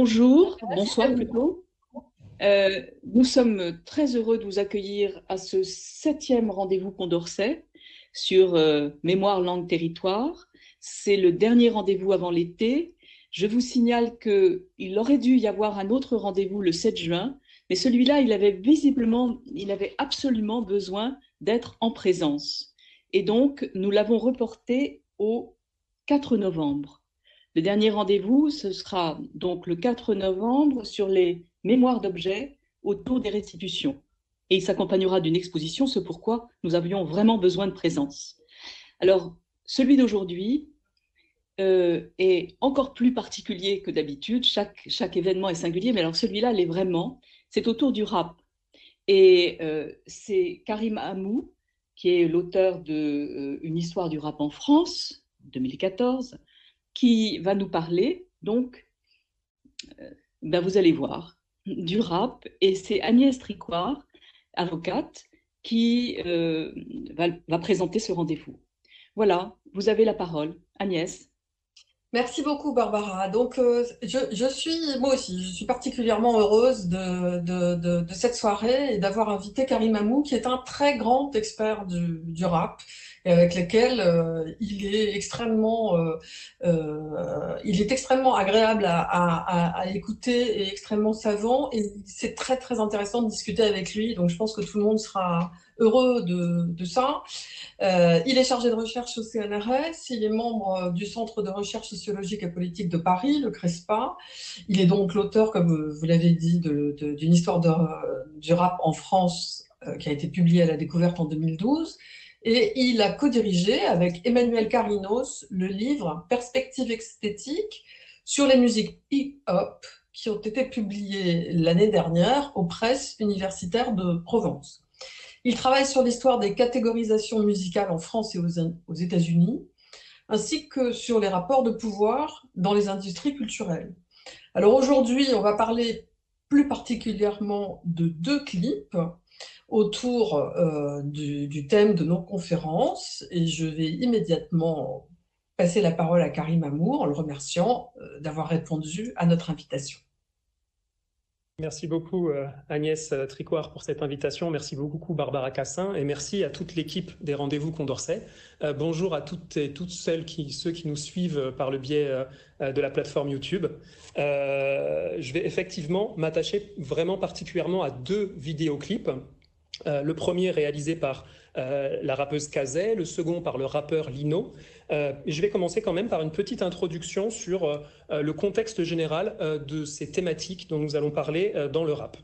Bonjour, bonsoir plutôt. Euh, nous sommes très heureux de vous accueillir à ce septième rendez-vous Condorcet sur euh, Mémoire, langue, territoire. C'est le dernier rendez-vous avant l'été. Je vous signale qu'il aurait dû y avoir un autre rendez-vous le 7 juin, mais celui-là, il avait visiblement, il avait absolument besoin d'être en présence. Et donc, nous l'avons reporté au 4 novembre. Le dernier rendez-vous, ce sera donc le 4 novembre sur les mémoires d'objets autour des restitutions. Et il s'accompagnera d'une exposition, ce pourquoi nous avions vraiment besoin de présence. Alors, celui d'aujourd'hui euh, est encore plus particulier que d'habitude. Chaque, chaque événement est singulier, mais alors celui-là l'est vraiment. C'est autour du rap. Et euh, c'est Karim Hamou, qui est l'auteur de euh, Une histoire du rap en France, 2014, qui va nous parler, donc, euh, ben vous allez voir, du rap. Et c'est Agnès Tricoire, avocate, qui euh, va, présenter ce rendez-vous. Voilà, vous avez la parole. Agnès. Merci beaucoup, Barbara. Donc, euh, je, suis, moi aussi, je suis particulièrement heureuse de, de, de, cette soirée et d'avoir invité Karim Amou, qui est un très grand expert du, du rap avec lequel euh, il est extrêmement, euh, il est extrêmement agréable à, écouter et extrêmement savant. Et c'est très, très intéressant de discuter avec lui. Donc, je pense que tout le monde sera heureux de, ça. Euh, il est chargé de recherche au CNRS, il est membre du Centre de recherche sociologique et politique de Paris, le CRESPA. Il est donc l'auteur, comme vous l'avez dit, d'une histoire du rap en France euh, qui a été publiée à la découverte en 2012. Et il a co-dirigé avec Emmanuel Carinos le livre Perspective esthétique sur les musiques hip-hop qui ont été publiées l'année dernière aux presses universitaires de Provence. Il travaille sur l'histoire des catégorisations musicales en France et aux, États-Unis, ainsi que sur les rapports de pouvoir dans les industries culturelles. Alors aujourd'hui, on va parler plus particulièrement de deux clips autour euh, du, thème de nos conférences et je vais immédiatement passer la parole à Karim Amour en le remerciant euh, d'avoir répondu à notre invitation. Merci beaucoup euh, Agnès euh, Tricoire pour cette invitation. Merci beaucoup Barbara Cassin et merci à toute l'équipe des Rendez-vous Condorcet. Euh, bonjour à toutes et toutes celles qui, ceux qui nous suivent par le biais de la plateforme YouTube. je vais effectivement m'attacher vraiment particulièrement à deux vidéoclips. le premier réalisé par la rappeuse Kazay, le second par le rappeur Lino. Euh, je vais commencer quand même par une petite introduction sur euh, euh, le contexte général de ces thématiques dont nous allons parler dans le rap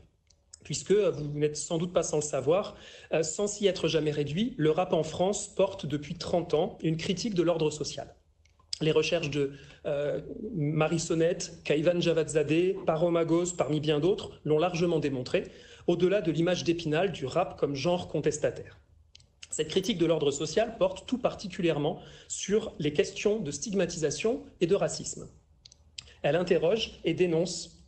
puisque vous n'êtes sans doute pas sans le savoir, sans s'y être jamais réduit, le rap en France porte depuis 30 ans une critique de l'ordre social. Les recherches de Marie Sonnette, Kaivan Javadzadeh, Paromagos, parmi bien d'autres, l'ont largement démontré, au-delà de l'image d'épinal du rap comme genre contestataire. Cette critique de l'ordre social porte tout particulièrement sur les questions de stigmatisation et de racisme. Elle interroge et dénonce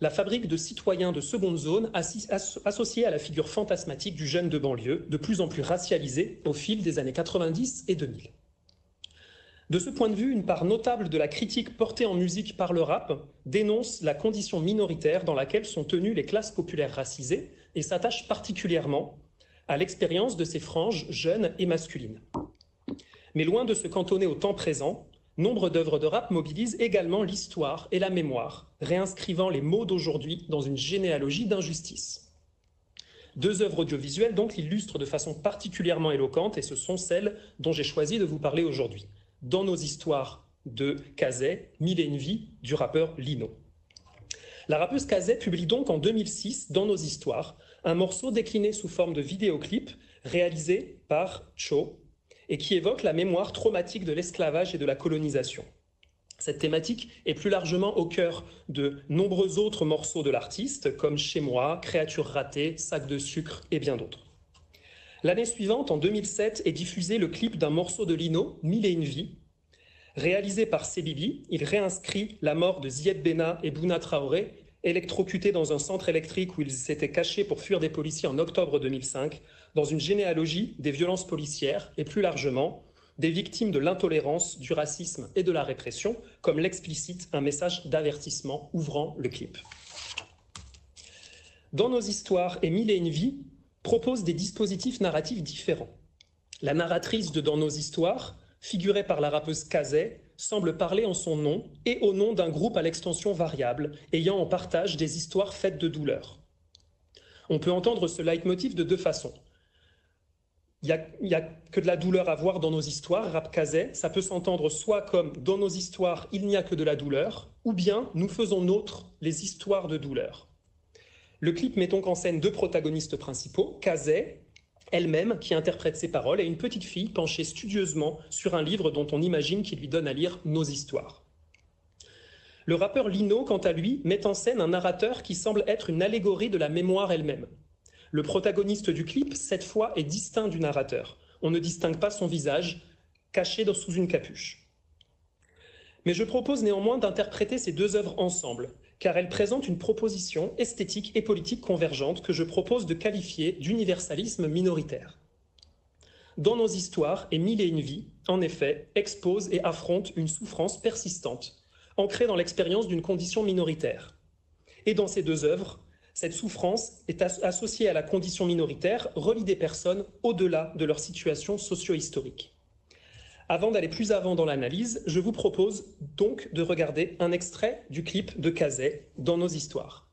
la fabrique de citoyens de seconde zone associés à la figure fantasmatique du jeune de banlieue, de plus en plus racialisé au fil des années 90 et 2000. De ce point de vue, une part notable de la critique portée en musique par le rap dénonce la condition minoritaire dans laquelle sont tenues les classes populaires racisées et s'attache particulièrement à l'expérience de ces franges jeunes et masculines. Mais loin de se cantonner au temps présent, nombre d'œuvres de rap mobilisent également l'histoire et la mémoire, réinscrivant les mots d'aujourd'hui dans une généalogie d'injustice. Deux œuvres audiovisuelles donc illustrent de façon particulièrement éloquente, et ce sont celles dont j'ai choisi de vous parler aujourd'hui. Dans nos histoires de Kazay, Mille et une vie du rappeur Lino. La rappeuse Kazay publie donc en 2006 Dans nos histoires un morceau décliné sous forme de vidéoclip réalisé par Cho et qui évoque la mémoire traumatique de l'esclavage et de la colonisation. Cette thématique est plus largement au cœur de nombreux autres morceaux de l'artiste, comme Chez moi, Créature ratée, Sac de sucre et bien d'autres. L'année suivante, en 2007, est diffusé le clip d'un morceau de Lino, Mille et une vies. Réalisé par Sebibi, il réinscrit la mort de Zied Bena et Bouna Traoré électrocutés dans un centre électrique où ils s'étaient cachés pour fuir des policiers en octobre 2005, dans une généalogie des violences policières et plus largement des victimes de l'intolérance, du racisme et de la répression, comme l'explicite un message d'avertissement ouvrant le clip. Dans nos histoires, Émile et une vie propose des dispositifs narratifs différents. La narratrice de Dans nos histoires, figurée par la rappeuse Kazay, semble parler en son nom et au nom d'un groupe à l'extension variable, ayant en partage des histoires faites de douleur. On peut entendre ce leitmotiv de deux façons. Il n'y a, que de la douleur à voir dans nos histoires, rap ça peut s'entendre soit comme dans nos histoires, il n'y a que de la douleur, ou bien nous faisons nôtres les histoires de douleur. Le clip met donc en scène deux protagonistes principaux, Kazé, elle-même, qui interprète ses paroles, et une petite fille penchée studieusement sur un livre dont on imagine qu'il lui donne à lire nos histoires. Le rappeur Lino, quant à lui, met en scène un narrateur qui semble être une allégorie de la mémoire elle-même. Le protagoniste du clip, cette fois, est distinct du narrateur. On ne distingue pas son visage, caché sous une capuche. Mais je propose néanmoins d'interpréter ces deux œuvres ensemble, car elles présentent une proposition esthétique et politique convergente que je propose de qualifier d'universalisme minoritaire. Dans nos histoires et mille et une vies, en effet, exposent et affrontent une souffrance persistante, ancrée dans l'expérience d'une condition minoritaire. Et dans ces deux œuvres, cette souffrance est associée à la condition minoritaire, relie des personnes au-delà de leur situation socio-historique. Avant d'aller plus avant dans l'analyse, je vous propose donc de regarder un extrait du clip de Kazé dans nos histoires.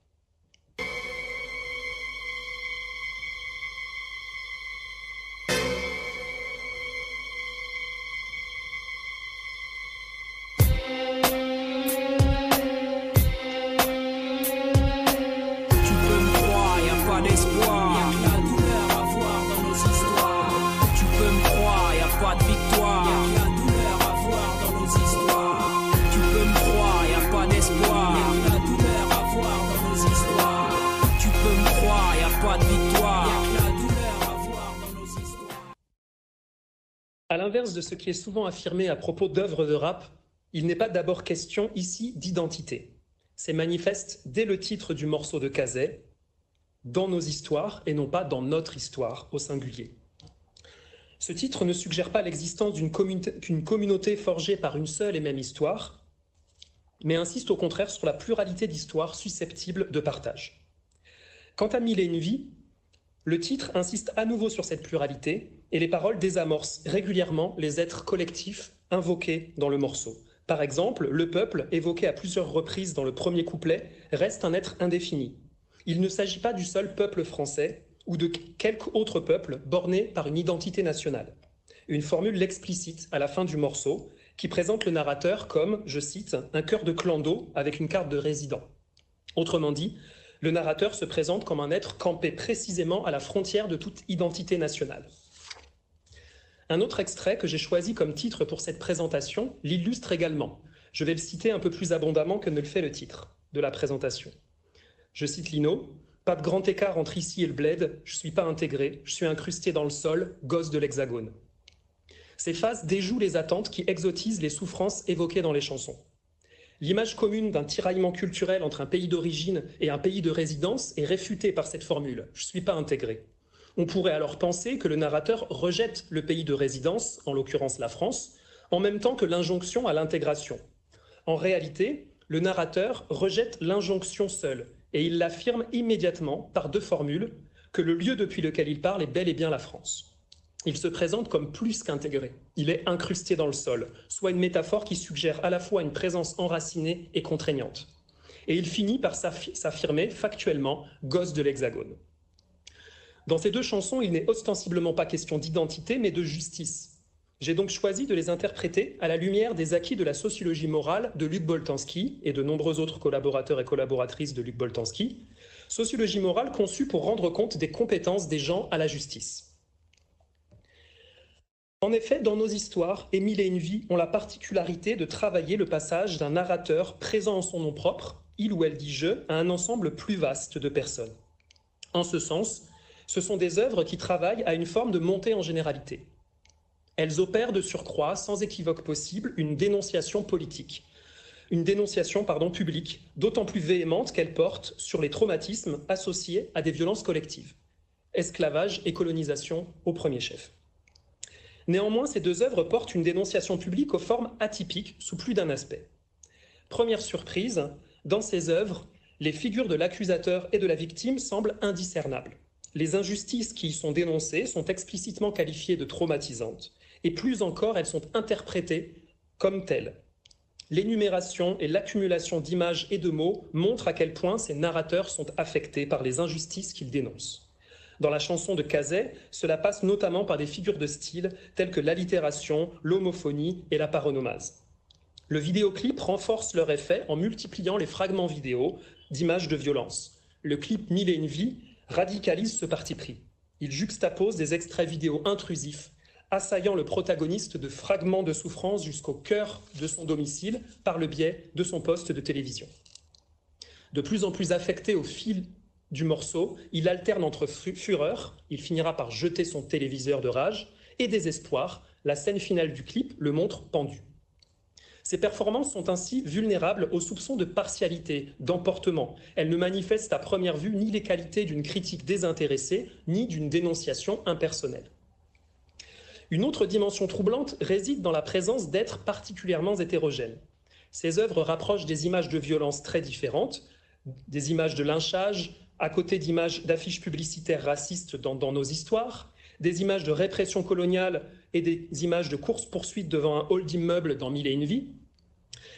De ce qui est souvent affirmé à propos d'œuvres de rap, il n'est pas d'abord question ici d'identité. C'est manifeste dès le titre du morceau de Kazé, dans nos histoires et non pas dans notre histoire au singulier. Ce titre ne suggère pas l'existence d'une communauté forgée par une seule et même histoire, mais insiste au contraire sur la pluralité d'histoires susceptibles de partage. Quant à Mille et une le titre insiste à nouveau sur cette pluralité et les paroles désamorcent régulièrement les êtres collectifs invoqués dans le morceau. Par exemple, le peuple, évoqué à plusieurs reprises dans le premier couplet, reste un être indéfini. Il ne s'agit pas du seul peuple français ou de quelque autre peuple borné par une identité nationale. Une formule l'explicite à la fin du morceau, qui présente le narrateur comme, je cite, un cœur de clando avec une carte de résident. Autrement dit, le narrateur se présente comme un être campé précisément à la frontière de toute identité nationale. Un autre extrait que j'ai choisi comme titre pour cette présentation l'illustre également. Je vais le citer un peu plus abondamment que ne le fait le titre de la présentation. Je cite Lino. Pas de grand écart entre ici et le bled, je suis pas intégré, je suis incrusté dans le sol, gosse de l'hexagone. Ces phases déjouent les attentes qui exotisent les souffrances évoquées dans les chansons. L'image commune d'un tiraillement culturel entre un pays d'origine et un pays de résidence est réfutée par cette formule. Je ne suis pas intégré. On pourrait alors penser que le narrateur rejette le pays de résidence, en l'occurrence la France, en même temps que l'injonction à l'intégration. En réalité, le narrateur rejette l'injonction seule, et il l'affirme immédiatement par deux formules, que le lieu depuis lequel il parle est bel et bien la France il se présente comme plus qu'intégré. Il est incrusté dans le sol, soit une métaphore qui suggère à la fois une présence enracinée et contraignante. Et il finit par s'affirmer factuellement gosse de l'hexagone. Dans ces deux chansons, il n'est ostensiblement pas question d'identité, mais de justice. J'ai donc choisi de les interpréter à la lumière des acquis de la sociologie morale de Luc Boltanski et de nombreux autres collaborateurs et collaboratrices de Luc Boltanski, sociologie morale conçue pour rendre compte des compétences des gens à la justice. En effet, dans nos histoires, Émile et une vie ont la particularité de travailler le passage d'un narrateur présent en son nom propre, il ou elle dit je, à un ensemble plus vaste de personnes. En ce sens, ce sont des œuvres qui travaillent à une forme de montée en généralité. Elles opèrent de surcroît, sans équivoque possible, une dénonciation politique, une dénonciation pardon, publique, d'autant plus véhémente qu'elle porte sur les traumatismes associés à des violences collectives, esclavage et colonisation au premier chef. Néanmoins, ces deux œuvres portent une dénonciation publique aux formes atypiques sous plus d'un aspect. Première surprise, dans ces œuvres, les figures de l'accusateur et de la victime semblent indiscernables. Les injustices qui y sont dénoncées sont explicitement qualifiées de traumatisantes, et plus encore, elles sont interprétées comme telles. L'énumération et l'accumulation d'images et de mots montrent à quel point ces narrateurs sont affectés par les injustices qu'ils dénoncent. Dans la chanson de Cazet, cela passe notamment par des figures de style telles que l'allitération, l'homophonie et la paronomase. Le vidéoclip renforce leur effet en multipliant les fragments vidéo d'images de violence. Le clip Mille et une vies radicalise ce parti pris. Il juxtapose des extraits vidéo intrusifs, assaillant le protagoniste de fragments de souffrance jusqu'au cœur de son domicile par le biais de son poste de télévision. De plus en plus affecté au fil du morceau, il alterne entre fureur, il finira par jeter son téléviseur de rage, et désespoir, la scène finale du clip le montre pendu. Ces performances sont ainsi vulnérables aux soupçons de partialité, d'emportement. Elles ne manifestent à première vue ni les qualités d'une critique désintéressée, ni d'une dénonciation impersonnelle. Une autre dimension troublante réside dans la présence d'êtres particulièrement hétérogènes. Ces œuvres rapprochent des images de violence très différentes, des images de lynchage, à côté d'images d'affiches publicitaires racistes dans, nos histoires, des images de répression coloniale et des images de course-poursuite devant un hall d'immeubles dans Mille et une vies,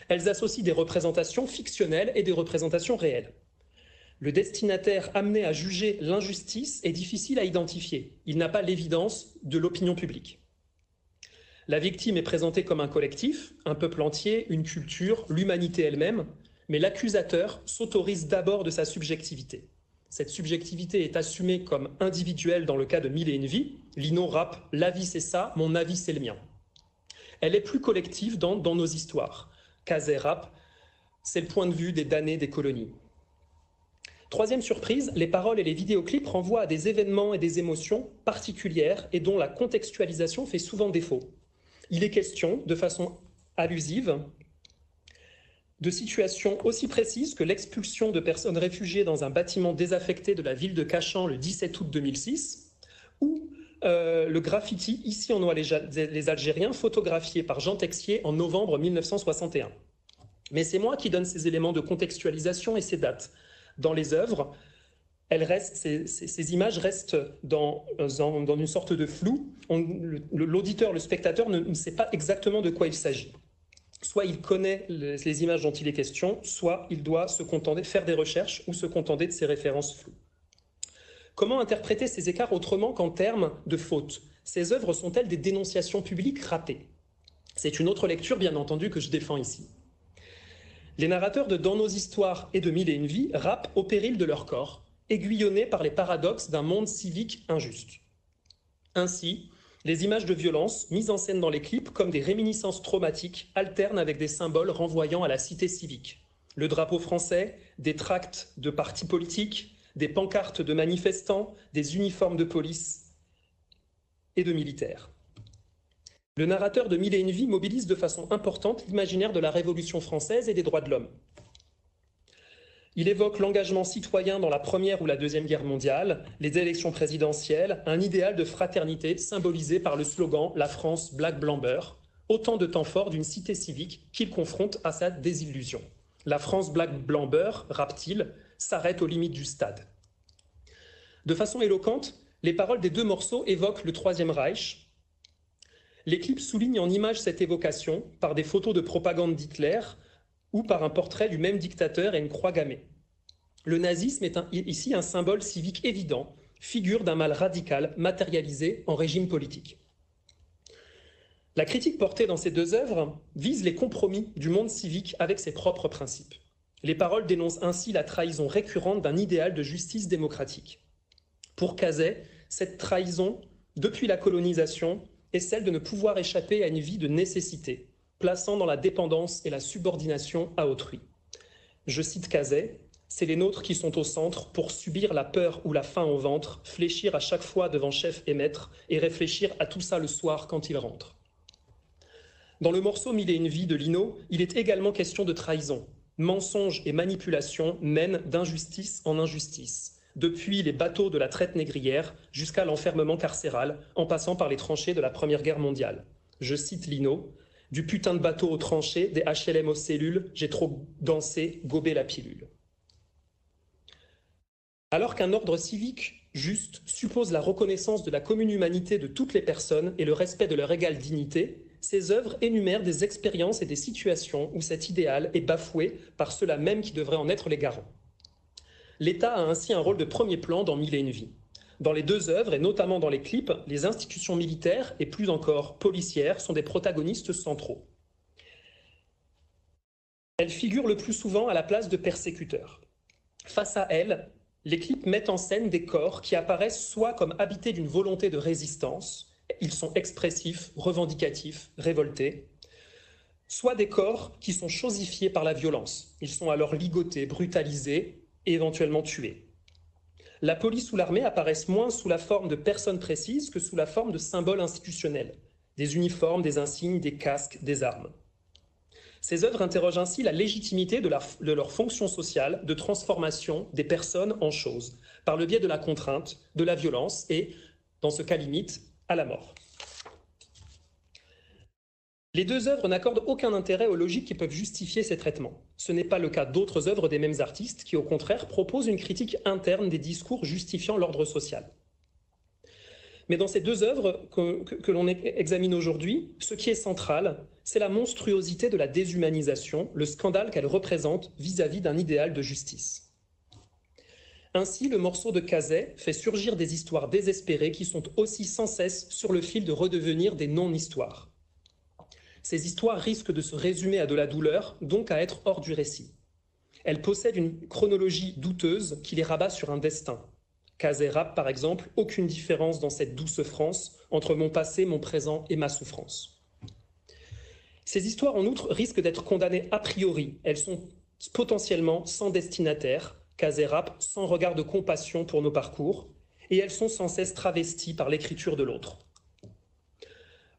elles associent des représentations fictionnelles et des représentations réelles. Le destinataire amené à juger l'injustice est difficile à identifier. Il n'a pas l'évidence de l'opinion publique. La victime est présentée comme un collectif, un peuple entier, une culture, l'humanité elle-même, mais l'accusateur s'autorise d'abord de sa subjectivité. Cette subjectivité est assumée comme individuelle dans le cas de Mille et une vies. Lino rappe « La vie c'est ça, mon avis c'est le mien ». Elle est plus collective dans, nos histoires. Kazé rappe « C'est le point de vue des damnés des colonies ». Troisième surprise, les paroles et les vidéoclips renvoient à des événements et des émotions particulières et dont la contextualisation fait souvent défaut. Il est question, de façon allusive, de situations aussi précises que l'expulsion de personnes réfugiées dans un bâtiment désaffecté de la ville de Cachan le 17 août 2006, ou euh, le graffiti Ici en noie les, Algériens, photographié par Jean Texier en novembre 1961. Mais c'est moi qui donne ces éléments de contextualisation et ces dates. Dans les œuvres, elles restent, ces, images restent dans, dans, une sorte de flou. L'auditeur, le spectateur ne sait pas exactement de quoi il s'agit soit il connaît les images dont il est question, soit il doit se contenter faire des recherches ou se contenter de ces références floues. Comment interpréter ces écarts autrement qu'en termes de fautes? Ces œuvres sont-elles des dénonciations publiques ratées? C'est une autre lecture, bien entendu, que je défends ici. Les narrateurs de Dans nos histoires et de Mille et une vies rappent au péril de leur corps, aiguillonnés par les paradoxes d'un monde civique injuste. Ainsi, les images de violence mises en scène dans les clips comme des réminiscences traumatiques alternent avec des symboles renvoyant à la cité civique. Le drapeau français, des tracts de partis politiques, des pancartes de manifestants, des uniformes de police et de militaires. Le narrateur de Mille et une vies mobilise de façon importante l'imaginaire de la Révolution française et des droits de l'homme. Il évoque l'engagement citoyen dans la Première ou la Deuxième Guerre mondiale, les élections présidentielles, un idéal de fraternité symbolisé par le slogan La France Black Blamber, autant de temps forts d'une cité civique qu'il confronte à sa désillusion. La France Black Blamber, rappe-t-il, s'arrête aux limites du stade. De façon éloquente, les paroles des deux morceaux évoquent le Troisième Reich. Les clips soulignent en images cette évocation par des photos de propagande d'Hitler, ou par un portrait du même dictateur et une croix gammée. Le nazisme est ici un symbole civique évident, figure d'un mal radical matérialisé en régime politique. La critique portée dans ces deux œuvres vise les compromis du monde civique avec ses propres principes. Les paroles dénoncent ainsi la trahison récurrente d'un idéal de justice démocratique. Pour Cazet, cette trahison, depuis la colonisation, est celle de ne pouvoir échapper à une vie de nécessité, plaçant dans la dépendance et la subordination à autrui. Je cite Cazet, c'est les nôtres qui sont au centre pour subir la peur ou la faim au ventre, fléchir à chaque fois devant chef et maître et réfléchir à tout ça le soir quand ils rentrent. Dans le morceau Mille et une vie de Lino, il est également question de trahison. Mensonges et manipulation mènent d'injustice en injustice. depuis les bateaux de la traite négrière jusqu'à l'enfermement carcéral, en passant par les tranchées de la Première Guerre mondiale. Je cite Lino, du putain de bateau aux tranchées, des HLM aux cellules, j'ai trop dansé, gobé la pilule. Alors qu'un ordre civique juste suppose la reconnaissance de la commune humanité de toutes les personnes et le respect de leur égale dignité, ces œuvres énumèrent des expériences et des situations où cet idéal est bafoué par ceux-là même qui devraient en être les garants. L'État a ainsi un rôle de premier plan dans Mille et une vies. Dans les deux œuvres, et notamment dans les clips, les institutions militaires et plus encore policières sont des protagonistes centraux. Elles figurent le plus souvent à la place de persécuteurs. Face à elles, les clips mettent en scène des corps qui apparaissent soit comme habités d'une volonté de résistance, ils sont expressifs, revendicatifs, révoltés, soit des corps qui sont chosifiés par la violence. Ils sont alors ligotés, brutalisés et éventuellement tués. La police ou l'armée apparaissent moins sous la forme de personnes précises que sous la forme de symboles institutionnels, des uniformes, des insignes, des casques, des armes. Ces œuvres interrogent ainsi la légitimité de, leur fonction sociale de transformation des personnes en choses, par le biais de la contrainte, de la violence et, dans ce cas limite, à la mort. Les deux œuvres n'accordent aucun intérêt aux logiques qui peuvent justifier ces traitements. Ce n'est pas le cas d'autres œuvres des mêmes artistes qui, au contraire, proposent une critique interne des discours justifiant l'ordre social. Mais dans ces deux œuvres que, l'on examine aujourd'hui, ce qui est central, c'est la monstruosité de la déshumanisation, le scandale qu'elle représente vis-à-vis d'un idéal de justice. Ainsi, le morceau de Cazet fait surgir des histoires désespérées qui sont aussi sans cesse sur le fil de redevenir des non-histoires. Ces histoires risquent de se résumer à de la douleur, donc à être hors du récit. Elles possèdent une chronologie douteuse qui les rabat sur un destin. Cazet rappe, par exemple, aucune différence dans cette douce France entre mon passé, mon présent et ma souffrance. Ces histoires, en outre, risquent d'être condamnées a priori. Elles sont potentiellement sans destinataire, Cazet rappe sans regard de compassion pour nos parcours, et elles sont sans cesse travesties par l'écriture de l'autre.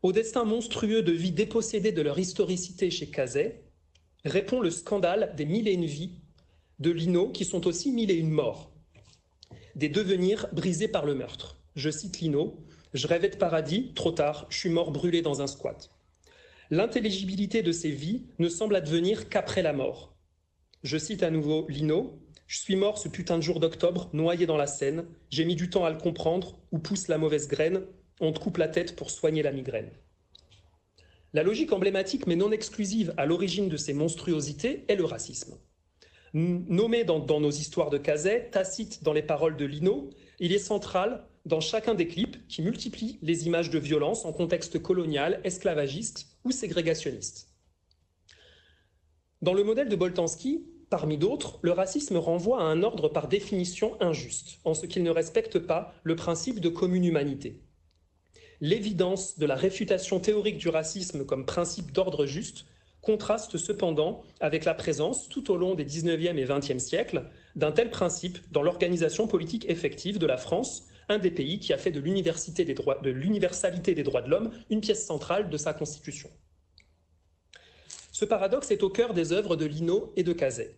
Au destin monstrueux de vie dépossédée de leur historicité chez Cazet, répond le scandale des mille et une vies de Lino, qui sont aussi mille et une morts, des devenirs brisés par le meurtre. Je cite Lino, je rêvais de paradis, trop tard, je suis mort brûlé dans un squat. L'intelligibilité de ces vies ne semble advenir qu'après la mort. Je cite à nouveau Lino, je suis mort ce putain de jour d'octobre, noyé dans la Seine, j'ai mis du temps à le comprendre, où pousse la mauvaise graine, on te coupe la tête pour soigner la migraine. La logique emblématique mais non exclusive à l'origine de ces monstruosités est le racisme. Nommé dans, nos histoires de Cazet, tacite dans les paroles de Lino, il est central dans chacun des clips qui multiplient les images de violence en contexte colonial, esclavagiste ou ségrégationniste. Dans le modèle de Boltanski, parmi d'autres, le racisme renvoie à un ordre par définition injuste, en ce qu'il ne respecte pas le principe de commune humanité l'évidence de la réfutation théorique du racisme comme principe d'ordre juste contraste cependant avec la présence, tout au long des 19e et 20e siècles, d'un tel principe dans l'organisation politique effective de la France, un des pays qui a fait de l'universalité des droits, de l'homme une pièce centrale de sa constitution. Ce paradoxe est au cœur des œuvres de Lino et de Cazet.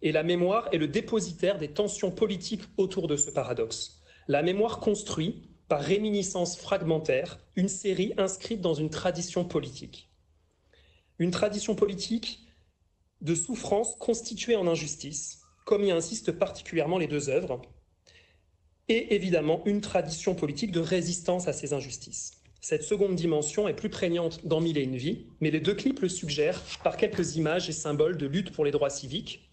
Et la mémoire est le dépositaire des tensions politiques autour de ce paradoxe. La mémoire construit, par réminiscence fragmentaire, une série inscrite dans une tradition politique. Une tradition politique de souffrance constituée en injustice, comme y insistent particulièrement les deux œuvres, et évidemment une tradition politique de résistance à ces injustices. Cette seconde dimension est plus prégnante dans Mille et une vies, mais les deux clips le suggèrent par quelques images et symboles de lutte pour les droits civiques.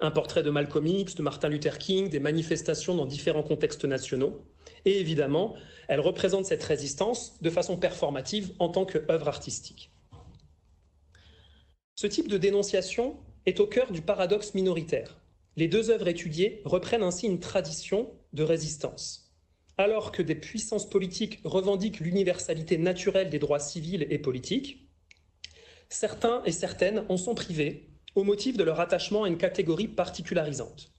Un portrait de Malcolm X, de Martin Luther King, des manifestations dans différents contextes nationaux. Et évidemment, elle représente cette résistance de façon performative en tant qu'œuvre artistique. Ce type de dénonciation est au cœur du paradoxe minoritaire. Les deux œuvres étudiées reprennent ainsi une tradition de résistance. Alors que des puissances politiques revendiquent l'universalité naturelle des droits civils et politiques, certains et certaines en sont privés au motif de leur attachement à une catégorie particularisante.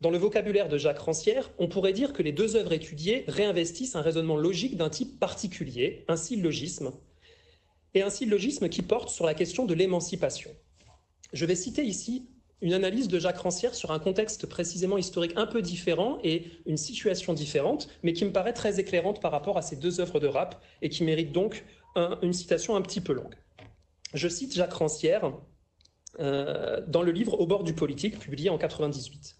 Dans le vocabulaire de Jacques Rancière, on pourrait dire que les deux œuvres étudiées réinvestissent un raisonnement logique d'un type particulier, un syllogisme, et un syllogisme qui porte sur la question de l'émancipation. Je vais citer ici une analyse de Jacques Rancière sur un contexte précisément historique un peu différent et une situation différente, mais qui me paraît très éclairante par rapport à ces deux œuvres de rap et qui mérite donc une citation un petit peu longue. Je cite Jacques Rancière euh, dans le livre Au bord du politique, publié en 98.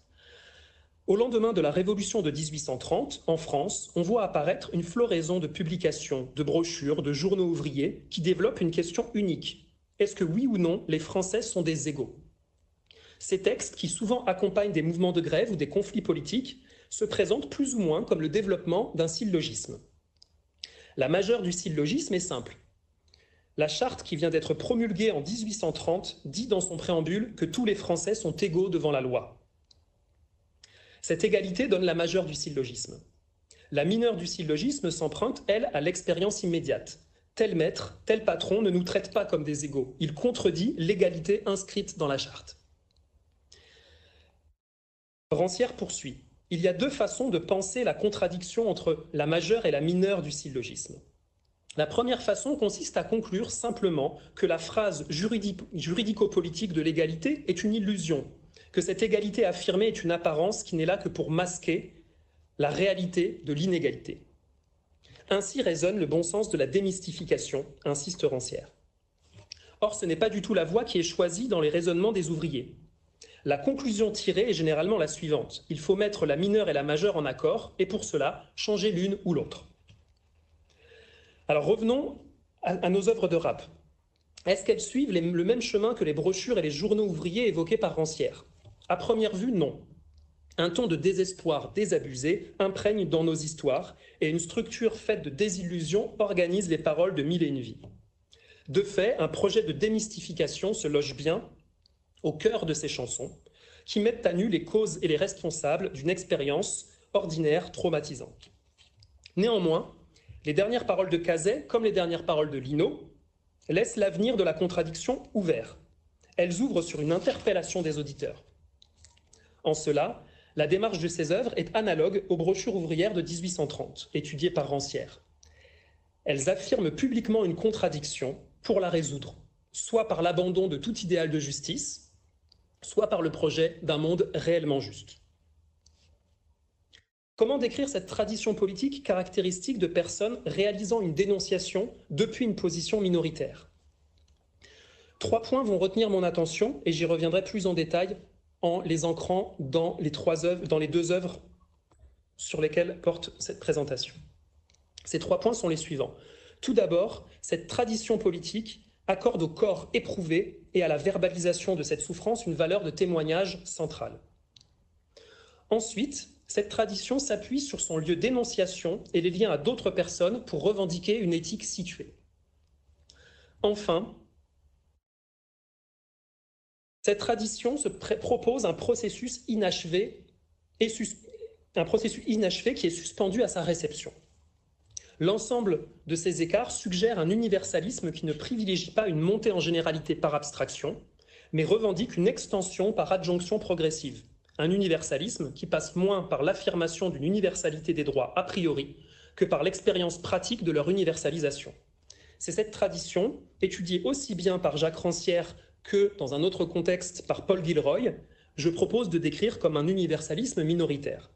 Au lendemain de la Révolution de 1830, en France, on voit apparaître une floraison de publications, de brochures, de journaux ouvriers qui développent une question unique. Est-ce que oui ou non, les Français sont des égaux? Ces textes, qui souvent accompagnent des mouvements de grève ou des conflits politiques, se présentent plus ou moins comme le développement d'un syllogisme. La majeure du syllogisme est simple. La charte qui vient d'être promulguée en 1830 dit dans son préambule que tous les Français sont égaux devant la loi. Cette égalité donne la majeure du syllogisme. La mineure du syllogisme s'emprunte, elle, à l'expérience immédiate. Tel maître, tel patron ne nous traite pas comme des égaux. Il contredit l'égalité inscrite dans la charte. Rancière poursuit. Il y a deux façons de penser la contradiction entre la majeure et la mineure du syllogisme. La première façon consiste à conclure simplement que la phrase juridico-politique de l'égalité est une illusion, que cette égalité affirmée est une apparence qui n'est là que pour masquer la réalité de l'inégalité. Ainsi résonne le bon sens de la démystification, insiste Rancière. Or, ce n'est pas du tout la voie qui est choisie dans les raisonnements des ouvriers. La conclusion tirée est généralement la suivante. Il faut mettre la mineure et la majeure en accord, et pour cela, changer l'une ou l'autre. Alors revenons à, nos œuvres de rap. Est-ce qu'elles suivent le même chemin que les brochures et les journaux ouvriers évoqués par Rancière? À première vue, non. Un ton de désespoir désabusé imprègne dans nos histoires et une structure faite de désillusions organise les paroles de mille et une vies. De fait, un projet de démystification se loge bien au cœur de ces chansons, qui mettent à nu les causes et les responsables d'une expérience ordinaire traumatisante. Néanmoins, les dernières paroles de Cazet, comme les dernières paroles de Lino, laissent l'avenir de la contradiction ouvert. Elles ouvrent sur une interpellation des auditeurs. En cela, la démarche de ces œuvres est analogue aux brochures ouvrières de 1830, étudiées par Rancière. Elles affirment publiquement une contradiction pour la résoudre, soit par l'abandon de tout idéal de justice, soit par le projet d'un monde réellement juste. Comment décrire cette tradition politique caractéristique de personnes réalisant une dénonciation depuis une position minoritaire? Trois points vont retenir mon attention et j'y reviendrai plus en détail en les ancrant dans les, trois œuvres, dans les deux œuvres sur lesquelles porte cette présentation. Ces trois points sont les suivants. Tout d'abord, cette tradition politique accorde au corps éprouvé et à la verbalisation de cette souffrance une valeur de témoignage centrale. Ensuite, cette tradition s'appuie sur son lieu d'énonciation et les liens à d'autres personnes pour revendiquer une éthique située. Enfin, cette tradition se propose un processus inachevé un processus inachevé qui est suspendu à sa réception. L'ensemble de ces écarts suggère un universalisme qui ne privilégie pas une montée en généralité par abstraction, mais revendique une extension par adjonction progressive un universalisme qui passe moins par l'affirmation d'une universalité des droits a priori que par l'expérience pratique de leur universalisation. C'est cette tradition, étudiée aussi bien par Jacques Rancière que, dans un autre contexte, par Paul Gilroy, je propose de décrire comme un universalisme minoritaire.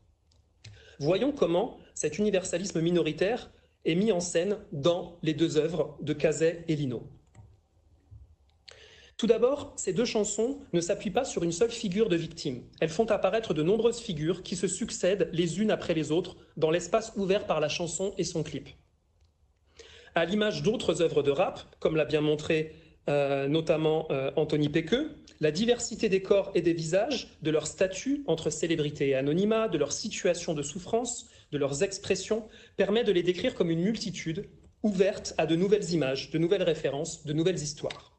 Voyons comment cet universalisme minoritaire est mis en scène dans les deux œuvres de Cazet et Lino. Tout d'abord, ces deux chansons ne s'appuient pas sur une seule figure de victime. Elles font apparaître de nombreuses figures qui se succèdent les unes après les autres dans l'espace ouvert par la chanson et son clip. À l'image d'autres œuvres de rap, comme l'a bien montré euh, notamment euh, Anthony Pequeux, la diversité des corps et des visages, de leur statut entre célébrité et anonymat, de leur situation de souffrance, de leurs expressions, permet de les décrire comme une multitude ouverte à de nouvelles images, de nouvelles références, de nouvelles histoires.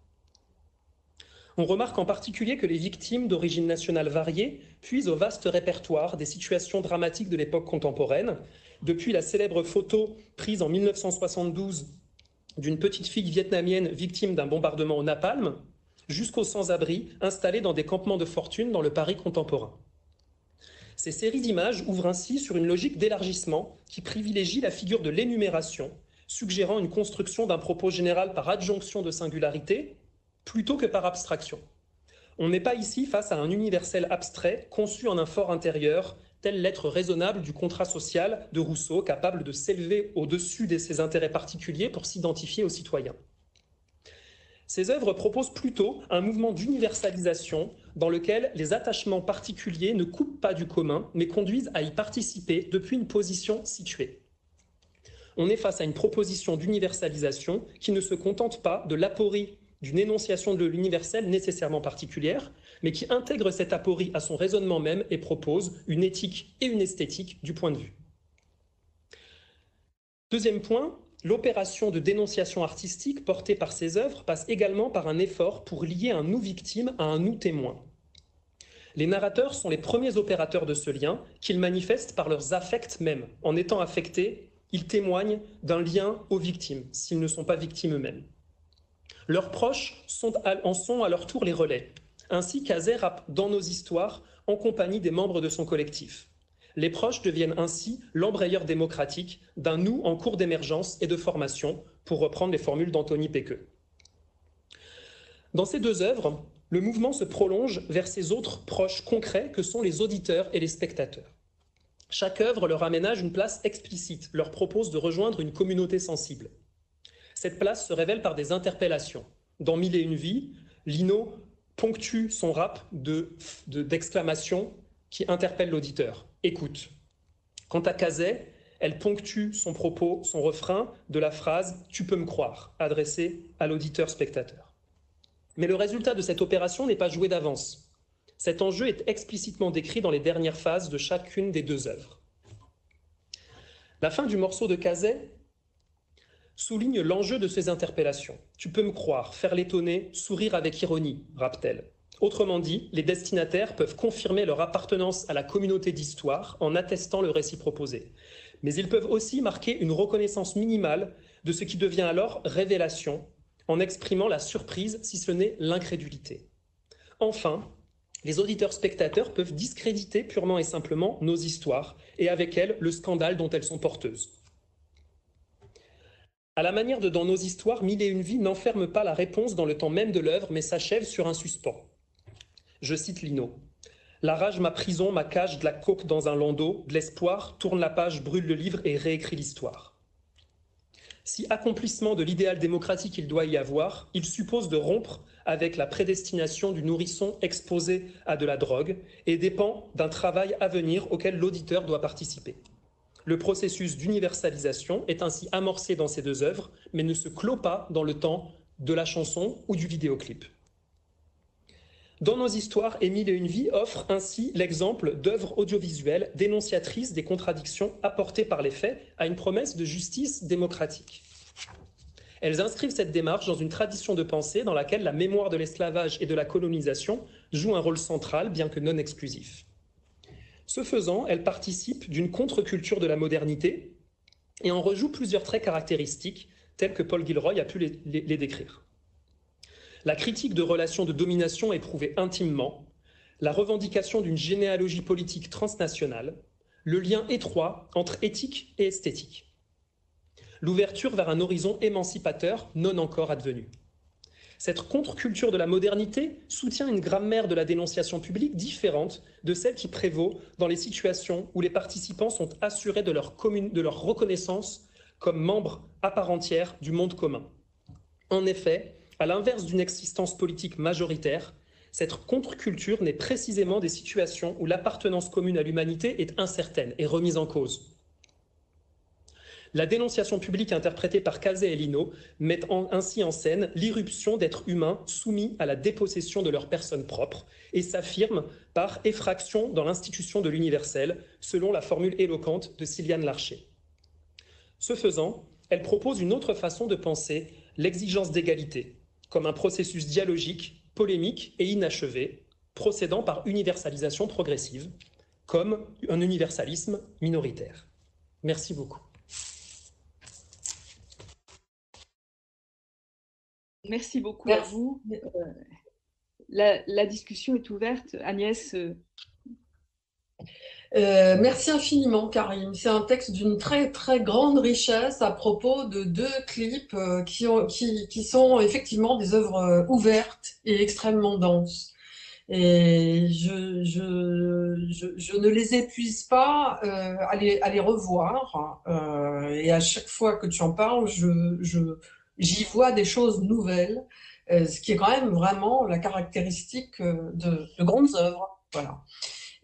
On remarque en particulier que les victimes d'origine nationale variée puisent au vaste répertoire des situations dramatiques de l'époque contemporaine, depuis la célèbre photo prise en 1972 d'une petite fille vietnamienne victime d'un bombardement au napalm, jusqu'aux sans-abri installés dans des campements de fortune dans le Paris contemporain. Ces séries d'images ouvrent ainsi sur une logique d'élargissement qui privilégie la figure de l'énumération, suggérant une construction d'un propos général par adjonction de singularité plutôt que par abstraction. On n'est pas ici face à un universel abstrait conçu en un fort intérieur, tel l'être raisonnable du contrat social de Rousseau, capable de s'élever au-dessus de ses intérêts particuliers pour s'identifier aux citoyens. Ces œuvres proposent plutôt un mouvement d'universalisation dans lequel les attachements particuliers ne coupent pas du commun, mais conduisent à y participer depuis une position située. On est face à une proposition d'universalisation qui ne se contente pas de l'aporie d'une énonciation de l'universel nécessairement particulière, mais qui intègre cette aporie à son raisonnement même et propose une éthique et une esthétique du point de vue. Deuxième point, l'opération de dénonciation artistique portée par ces œuvres passe également par un effort pour lier un nous victime à un nous témoin. Les narrateurs sont les premiers opérateurs de ce lien qu'ils manifestent par leurs affects même. En étant affectés, ils témoignent d'un lien aux victimes, s'ils ne sont pas victimes eux-mêmes. Leurs proches en sont à leur tour les relais. Ainsi, Kazé rappe dans nos histoires en compagnie des membres de son collectif. Les proches deviennent ainsi l'embrayeur démocratique d'un nous en cours d'émergence et de formation, pour reprendre les formules d'Anthony Pequeux. Dans ces deux œuvres, le mouvement se prolonge vers ses autres proches concrets que sont les auditeurs et les spectateurs. Chaque œuvre leur aménage une place explicite, leur propose de rejoindre une communauté sensible. Cette place se révèle par des interpellations. Dans Mille et une vies, Lino ponctue son rap d'exclamations de, qui interpellent l'auditeur. Écoute. Quant à Cazet, elle ponctue son propos, son refrain de la phrase Tu peux me croire, adressée à l'auditeur spectateur. Mais le résultat de cette opération n'est pas joué d'avance. Cet enjeu est explicitement décrit dans les dernières phases de chacune des deux œuvres. La fin du morceau de Cazet souligne l'enjeu de ces interpellations. Tu peux me croire, faire l'étonner, sourire avec ironie, rappelle-t-elle. Autrement dit, les destinataires peuvent confirmer leur appartenance à la communauté d'histoire en attestant le récit proposé. Mais ils peuvent aussi marquer une reconnaissance minimale de ce qui devient alors révélation, en exprimant la surprise, si ce n'est l'incrédulité. Enfin, les auditeurs-spectateurs peuvent discréditer purement et simplement nos histoires, et avec elles le scandale dont elles sont porteuses. À la manière de Dans nos histoires, Mille et une vies n'enferme pas la réponse dans le temps même de l'œuvre, mais s'achève sur un suspens. Je cite Lino. La rage, ma prison, ma cage, de la coke dans un landau, de l'espoir, tourne la page, brûle le livre et réécrit l'histoire. Si accomplissement de l'idéal démocratique il doit y avoir, il suppose de rompre avec la prédestination du nourrisson exposé à de la drogue et dépend d'un travail à venir auquel l'auditeur doit participer. Le processus d'universalisation est ainsi amorcé dans ces deux œuvres, mais ne se clôt pas dans le temps de la chanson ou du vidéoclip. Dans nos histoires, Émile et une vie offre ainsi l'exemple d'œuvres audiovisuelles dénonciatrices des contradictions apportées par les faits à une promesse de justice démocratique. Elles inscrivent cette démarche dans une tradition de pensée dans laquelle la mémoire de l'esclavage et de la colonisation joue un rôle central, bien que non exclusif. Ce faisant, elle participe d'une contre-culture de la modernité et en rejoue plusieurs traits caractéristiques tels que Paul Gilroy a pu les, décrire. La critique de relations de domination éprouvée intimement, la revendication d'une généalogie politique transnationale, le lien étroit entre éthique et esthétique, l'ouverture vers un horizon émancipateur non encore advenu. Cette contre-culture de la modernité soutient une grammaire de la dénonciation publique différente de celle qui prévaut dans les situations où les participants sont assurés de leur, reconnaissance comme membres à part entière du monde commun. En effet, à l'inverse d'une existence politique majoritaire, cette contre-culture n'est précisément des situations où l'appartenance commune à l'humanité est incertaine et remise en cause. La dénonciation publique interprétée par Cazé et met ainsi en scène l'irruption d'êtres humains soumis à la dépossession de leur personne propre et s'affirme par effraction dans l'institution de l'universel, selon la formule éloquente de Sylviane Larcher. Ce faisant, elle propose une autre façon de penser l'exigence d'égalité, comme un processus dialogique, polémique et inachevé, procédant par universalisation progressive, comme un universalisme minoritaire. Merci beaucoup. Merci beaucoup à vous. Euh, la, discussion est ouverte. Agnès. Euh, euh, merci infiniment, Karim. C'est un texte d'une très très grande richesse à propos de deux clips qui, ont, qui, qui, sont effectivement des œuvres ouvertes et extrêmement denses. Et je, je, je, ne les épuise pas euh, à, les, à les revoir. Euh, et à chaque fois que tu en parles, je, j'y vois des choses nouvelles, euh, ce qui est quand même vraiment la caractéristique de, de grandes œuvres. Voilà.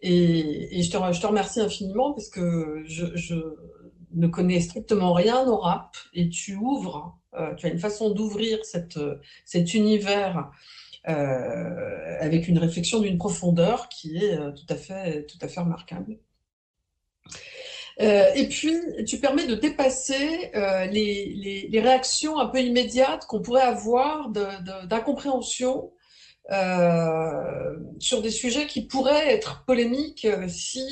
Et, je, te, remercie infiniment parce que je, ne connais strictement rien au rap et tu ouvres, tu as une façon d'ouvrir cet univers euh, avec une réflexion d'une profondeur qui est euh, tout à fait, tout à fait remarquable. Euh, et puis, tu permets de dépasser euh, les, les, réactions un peu immédiates qu'on pourrait avoir d'incompréhension euh, sur des sujets qui pourraient être polémiques si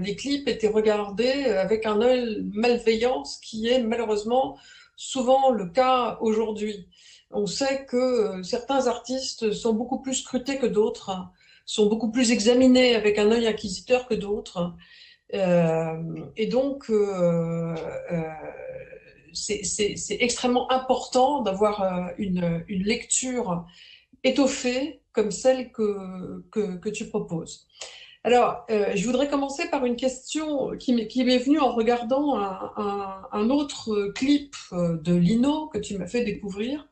les clips étaient regardés avec un œil malveillant, ce qui est malheureusement souvent le cas aujourd'hui. On sait que certains artistes sont beaucoup plus scrutés que d'autres, sont beaucoup plus examinés avec un œil inquisiteur que d'autres. Euh, et donc, euh, c'est extrêmement important d'avoir une, lecture étoffée comme celle que, que, tu proposes. Alors, je voudrais commencer par une question qui m'est venue en regardant un, un, autre clip de Lino que tu m'as fait découvrir,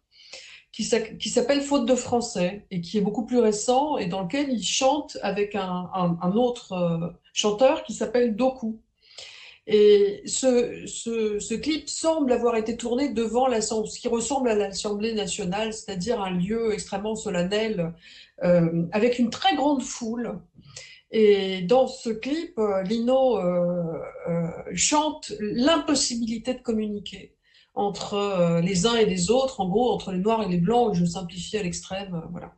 qui s'appelle Faute de français et qui est beaucoup plus récent et dans lequel il chante avec un, autre euh, chanteur qui s'appelle Doku. Et ce, clip semble avoir été tourné devant ce qui ressemble à l'Assemblée nationale, c'est-à-dire un lieu extrêmement solennel euh, avec une très grande foule. Et dans ce clip, euh, Lino chante l'impossibilité de communiquer entre euh, les uns et les autres, en gros, entre les noirs et les blancs, je simplifie à l'extrême, euh, voilà.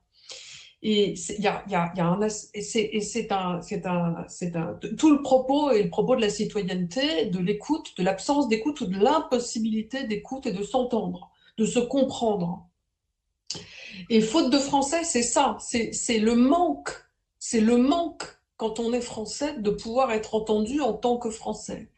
Et il y a, y, a, un, et c'est un, c'est un, c'est un, tout le propos et le propos de la citoyenneté, de l'écoute, de l'absence d'écoute ou de l'impossibilité d'écoute et de s'entendre, de se comprendre. Et faute de français, c'est ça, c'est le manque, c'est le manque quand on est français de pouvoir être entendu en tant que français.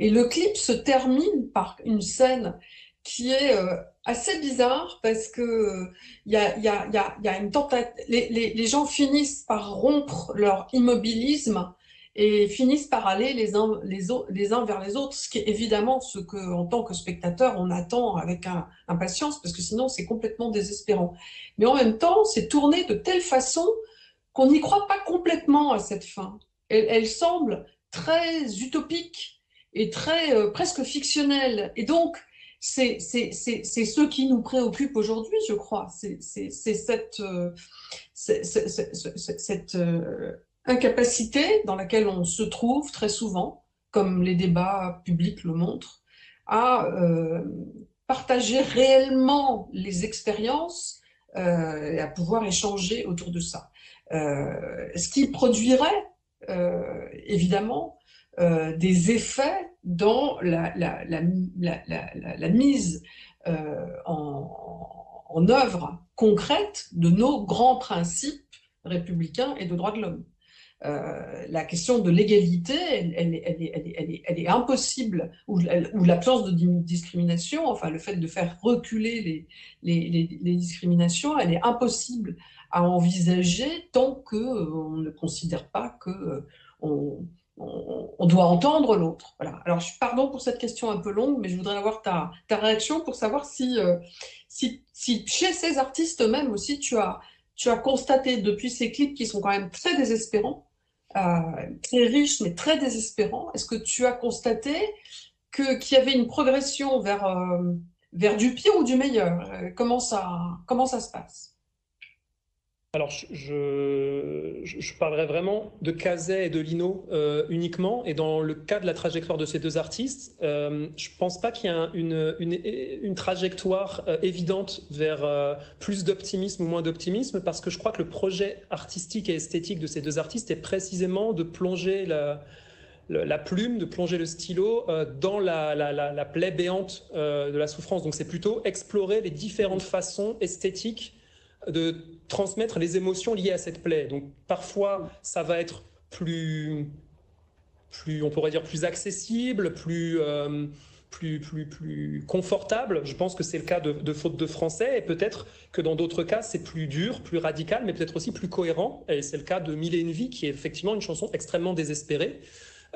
Et le clip se termine par une scène qui est euh, assez bizarre parce que il y a, une tentative. Les, gens finissent par rompre leur immobilisme et finissent par aller les uns, vers les autres, ce qui est évidemment ce que, en tant que spectateur, on attend avec impatience, parce que sinon c'est complètement désespérant. Mais en même temps, c'est tourné de telle façon qu'on n'y croit pas complètement à cette fin. Elle semble très utopique est très euh, presque fictionnel. Et donc, c'est ce qui nous préoccupe aujourd'hui, je crois. C'est cette, euh, cette euh, incapacité dans laquelle on se trouve très souvent, comme les débats publics le montrent, à partager réellement les expériences et à pouvoir échanger autour de ça. ce qui produirait, évidemment, euh, des effets dans la, mise euh, en, œuvre concrète de nos grands principes républicains et de droits de l'homme. Euh, la question de l'égalité, elle, est impossible, ou, l'absence de discrimination, enfin le fait de faire reculer les, discriminations, elle est impossible à envisager tant qu'on on ne considère pas que on, doit entendre l'autre. Voilà. Alors, pardon pour cette question un peu longue, mais je voudrais avoir ta, ta réaction pour savoir si, euh, si, chez ces artistes eux-mêmes aussi, tu as, tu as constaté depuis ces clips qui sont quand même très désespérants, euh, très riches, mais très désespérants, est-ce que tu as constaté qu'il y avait une progression vers, euh, vers du pire ou du meilleur? Comment ça, comment ça se passe? Alors, je, je, parlerai vraiment de Cazet et de Lino euh, uniquement. Et dans le cas de la trajectoire de ces deux artistes, euh, je ne pense pas qu'il y ait une, une, une, trajectoire euh, évidente vers plus d'optimisme ou moins d'optimisme, parce que je crois que le projet artistique et esthétique de ces deux artistes est précisément de plonger la, la plume, de plonger le stylo dans la, la, la plaie béante de la souffrance. Donc, c'est plutôt explorer les différentes façons esthétiques de transmettre les émotions liées à cette plaie. Donc parfois, ça va être plus, plus on pourrait dire plus accessible, plus, euh, plus, plus, plus confortable. Je pense que c'est le cas de, faute de français et peut-être que dans d'autres cas, c'est plus dur, plus radical, mais peut-être aussi plus cohérent. Et c'est le cas de Mille et une vie, qui est effectivement une chanson extrêmement désespérée.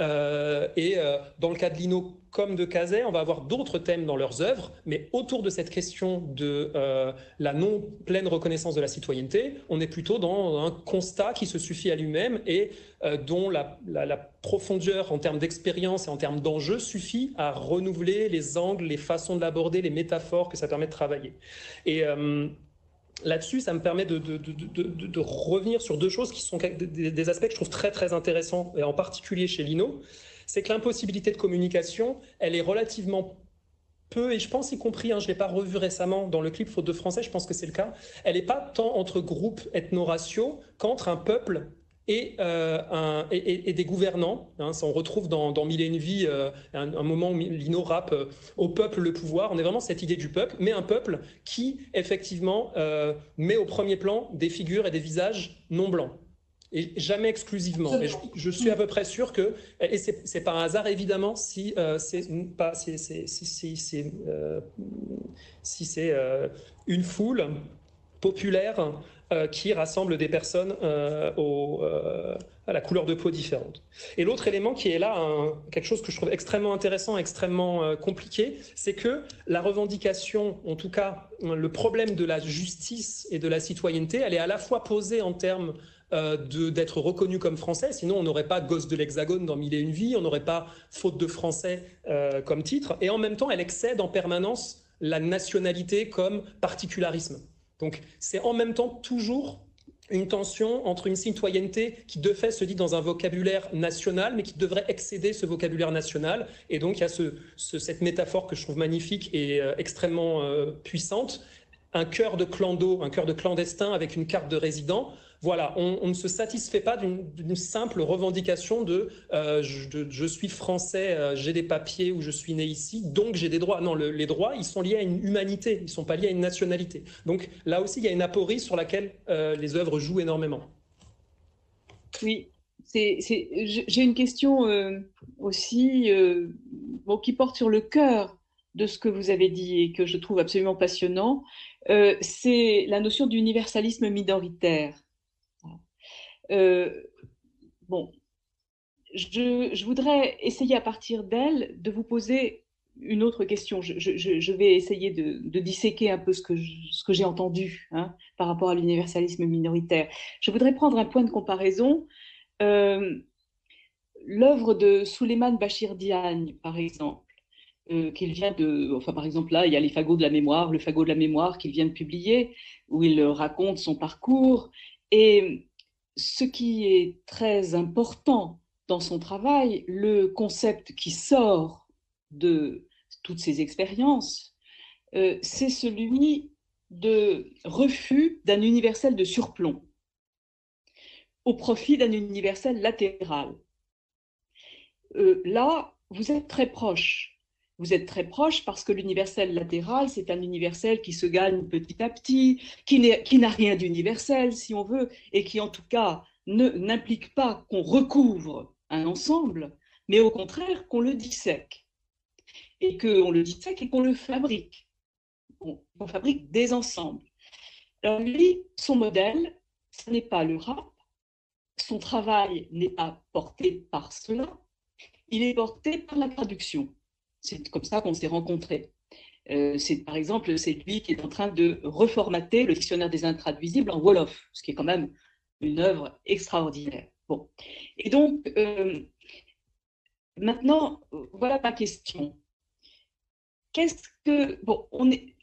Euh, et euh, dans le cas de Lino comme de Cazet, on va avoir d'autres thèmes dans leurs œuvres, mais autour de cette question de euh, la non pleine reconnaissance de la citoyenneté, on est plutôt dans un constat qui se suffit à lui-même et dont la, profondeur en termes d'expérience et en termes d'enjeux suffit à renouveler les angles, les façons de l'aborder, les métaphores que ça permet de travailler. Là-dessus, ça me permet de, revenir sur deux choses qui sont des, aspects que je trouve très très intéressants, et en particulier chez Lino. C'est que l'impossibilité de communication, elle est relativement peu, et je pense y compris, hein, je ne l'ai pas revu récemment dans le clip Faute de français, je pense que c'est le cas, elle n'est pas tant entre groupes ethno-raciaux qu'entre un peuple et, euh, et, des gouvernants. Hein, on retrouve dans, dans Mille et une vies euh, un, moment où Lino rappe euh, au peuple le pouvoir. On est vraiment cette idée du peuple, mais un peuple qui, effectivement, met au premier plan des figures et des visages non blancs. Et jamais exclusivement. Je, suis à peu près sûr que, et c'est pas un hasard évidemment si c'est pas si c'est une foule populaire euh, qui rassemble des personnes euh, euh, à la couleur de peau différente. Et l'autre élément qui est là, quelque chose que je trouve extrêmement intéressant, extrêmement compliqué, c'est que la revendication, en tout cas le problème de la justice et de la citoyenneté, elle est à la fois posée en termes d'être reconnu comme français, sinon on n'aurait pas Gosse de l'Hexagone dans Mille et une vies, on n'aurait pas Faute de français comme titre, et en même temps elle excède en permanence la nationalité comme particularisme. Donc c'est en même temps toujours une tension entre une citoyenneté qui de fait se dit dans un vocabulaire national, mais qui devrait excéder ce vocabulaire national. Et donc il y a cette métaphore que je trouve magnifique et euh, extrêmement euh, puissante, un cœur de clando, un cœur de clandestin avec une carte de résident voilà, on, ne se satisfait pas d'une simple revendication de, euh, je, suis français, euh, j'ai des papiers ou je suis né ici, donc j'ai des droits. Non, les droits, ils sont liés à une humanité, ils ne sont pas liés à une nationalité. Donc là aussi, il y a une aporie sur laquelle euh, les œuvres jouent énormément. Oui, j'ai une question aussi qui porte sur le cœur de ce que vous avez dit et que je trouve absolument passionnant. c'est la notion d'universalisme minoritaire. Euh, bon, je, voudrais essayer à partir d'elle de vous poser une autre question. Je, vais essayer de, disséquer un peu ce que, j'ai entendu hein, par rapport à l'universalisme minoritaire. Je voudrais prendre un point de comparaison. Euh, l'œuvre de Suleiman Bachir Diagne, par exemple, euh, qu'il vient de, enfin par exemple là, il y a les fagots de la mémoire, le fagot de la mémoire qu'il vient de publier, où il raconte son parcours. Et ce qui est très important dans son travail, le concept qui sort de toutes ces expériences, euh, c'est celui de refus d'un universel de surplomb au profit d'un universel latéral. Euh, là, vous êtes très proche vous êtes très proche parce que l'universel latéral, c'est un universel qui se gagne petit à petit, qui n'a rien d'universel, si on veut, et qui en tout cas n'implique pas qu'on recouvre un ensemble, mais au contraire qu'on le dissèque. Et qu'on le dissèque et qu'on le fabrique. On, fabrique des ensembles. Alors lui, son modèle, ce n'est pas le rap, son travail n'est pas porté par cela, il est porté par la traduction. C'est comme ça qu'on s'est rencontrés. Euh, c'est par exemple, c'est lui qui est en train de reformater le dictionnaire des intraduisibles en Wolof, ce qui est quand même une œuvre extraordinaire. Et donc, euh, maintenant, voilà ma question. Qu'est-ce que. Bon, on est,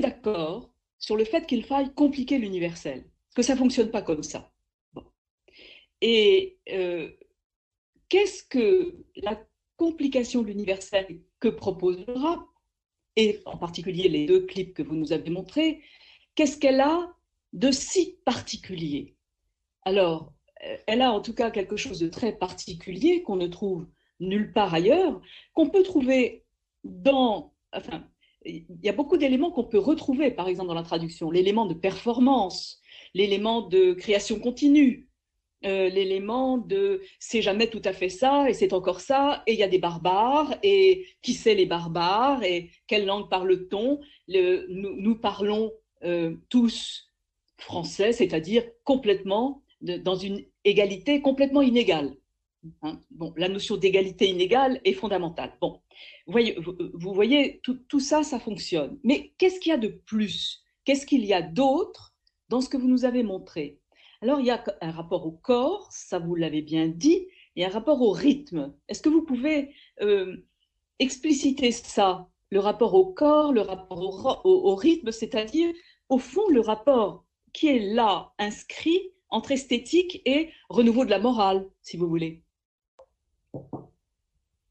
d'accord sur le fait qu'il faille compliquer l'universel, que ça ne fonctionne pas comme ça. Et euh, qu'est-ce que la complication de l'universel que propose le rap, et en particulier les deux clips que vous nous avez montrés, qu'est-ce qu'elle a de si particulier? Alors, euh, elle a en tout cas quelque chose de très particulier qu'on ne trouve nulle part ailleurs, qu'on peut trouver dans... Enfin, il y a beaucoup d'éléments qu'on peut retrouver, par exemple, dans la traduction. L'élément de performance, l'élément de création continue, euh, l'élément de c'est jamais tout à fait ça et c'est encore ça et il y a des barbares et qui c'est les barbares et quelle langue parle-t-on? Nous, parlons euh, tous français, c'est-à-dire complètement dans une égalité complètement inégale. Hein. la notion d'égalité inégale est fondamentale. Bon, vous voyez, vous, voyez tout, tout, ça, ça fonctionne. Mais qu'est-ce qu'il y a de plus? Qu'est-ce qu'il y a d'autre dans ce que vous nous avez montré? Alors, il y a un rapport au corps, ça vous l'avez bien dit, et un rapport au rythme. Est-ce que vous pouvez euh, expliciter ça Le rapport au corps, le rapport au, rythme, c'est-à-dire, au fond, le rapport qui est là, inscrit entre esthétique et renouveau de la morale, si vous voulez.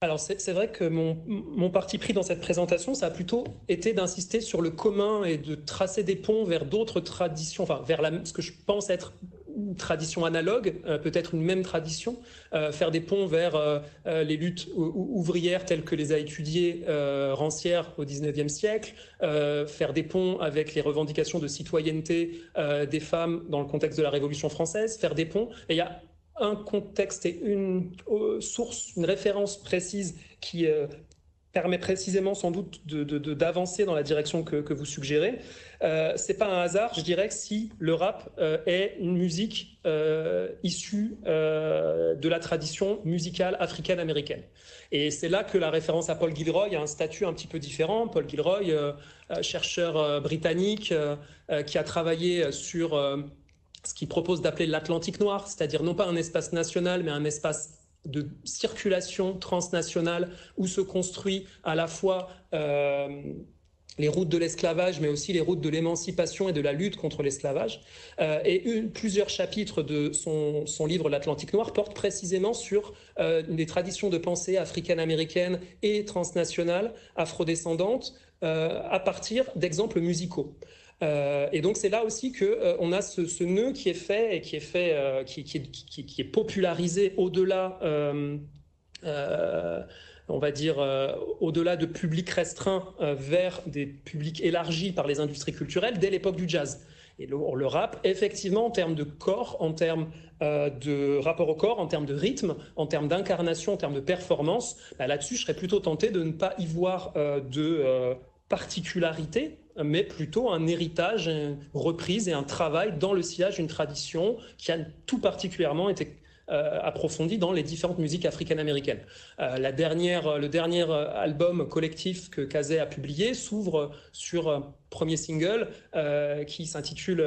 Alors c'est vrai que mon, parti pris dans cette présentation, ça a plutôt été d'insister sur le commun et de tracer des ponts vers d'autres traditions, enfin vers ce que je pense être une tradition analogue, euh, peut-être une même tradition, euh, faire des ponts vers euh, les luttes ouvrières telles que les a étudiées Rancière au XIXe siècle, faire des ponts avec les revendications de citoyenneté des femmes dans le contexte de la Révolution française, faire des ponts. Et il y a un contexte et une source, une référence précise qui permet précisément sans doute d'avancer dans la direction que, vous suggérez. Euh, c'est pas un hasard, je dirais, si le rap euh, est une musique euh, issue euh, de la tradition musicale africaine-américaine. Et c'est là que la référence à Paul Gilroy a un statut un petit peu différent. Paul Gilroy, chercheur britannique, qui a travaillé sur ce qu'il propose d'appeler l'Atlantique noir, c'est-à-dire non pas un espace national, mais un espace de circulation transnationale où se construit à la fois euh, les routes de l'esclavage, mais aussi les routes de l'émancipation et de la lutte contre l'esclavage. Euh, et plusieurs chapitres de son, livre L'Atlantique noir portent précisément sur euh, des traditions de pensée africaine-américaine et transnationales, afrodescendantes, à partir d'exemples musicaux. Euh, et donc c'est là aussi que euh, on a ce, nœud qui est fait et qui est fait, euh, qui, est popularisé au-delà. on va dire, au-delà de publics restreints vers des publics élargis par les industries culturelles dès l'époque du jazz. Et le, le, rap, effectivement, en termes de corps, en termes de rapport au corps, en termes de rythme, en termes d'incarnation, en termes de performance, bah, là-dessus, je serais plutôt tenté de ne pas y voir de particularité, mais plutôt un héritage, une reprise et un travail dans le sillage d'une tradition qui a tout particulièrement été euh, approfondie dans les différentes musiques africaines-américaines. Euh, la dernière, le dernier album collectif que Kazé a publié s'ouvre sur un premier single euh, qui s'intitule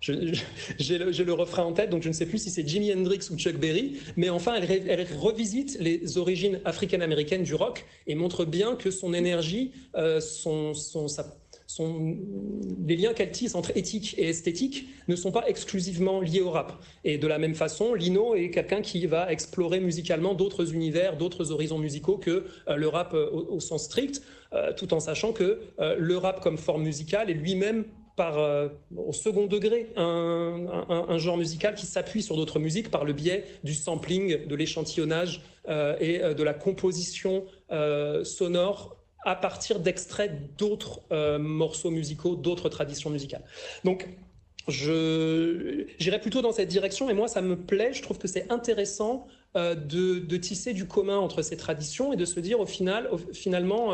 j'ai le, refrain en tête, donc je ne sais plus si c'est Jimi Hendrix ou Chuck Berry, mais enfin, elle, revisite les origines africaines-américaines du rock et montre bien que son énergie, euh, son, les liens qu'elle tisse entre éthique et esthétique ne sont pas exclusivement liés au rap. Et de la même façon, Lino est quelqu'un qui va explorer musicalement d'autres univers, d'autres horizons musicaux que euh, le rap euh, au, sens strict, tout en sachant que le rap comme forme musicale est lui-même par, euh, au second degré un, genre musical qui s'appuie sur d'autres musiques par le biais du sampling, de l'échantillonnage euh, et euh, de la composition sonore à partir d'extraits d'autres morceaux musicaux, d'autres traditions musicales. Donc, j'irais plutôt dans cette direction et moi, ça me plaît. Je trouve que c'est intéressant de, de, tisser du commun entre ces traditions et de se dire au final, finalement,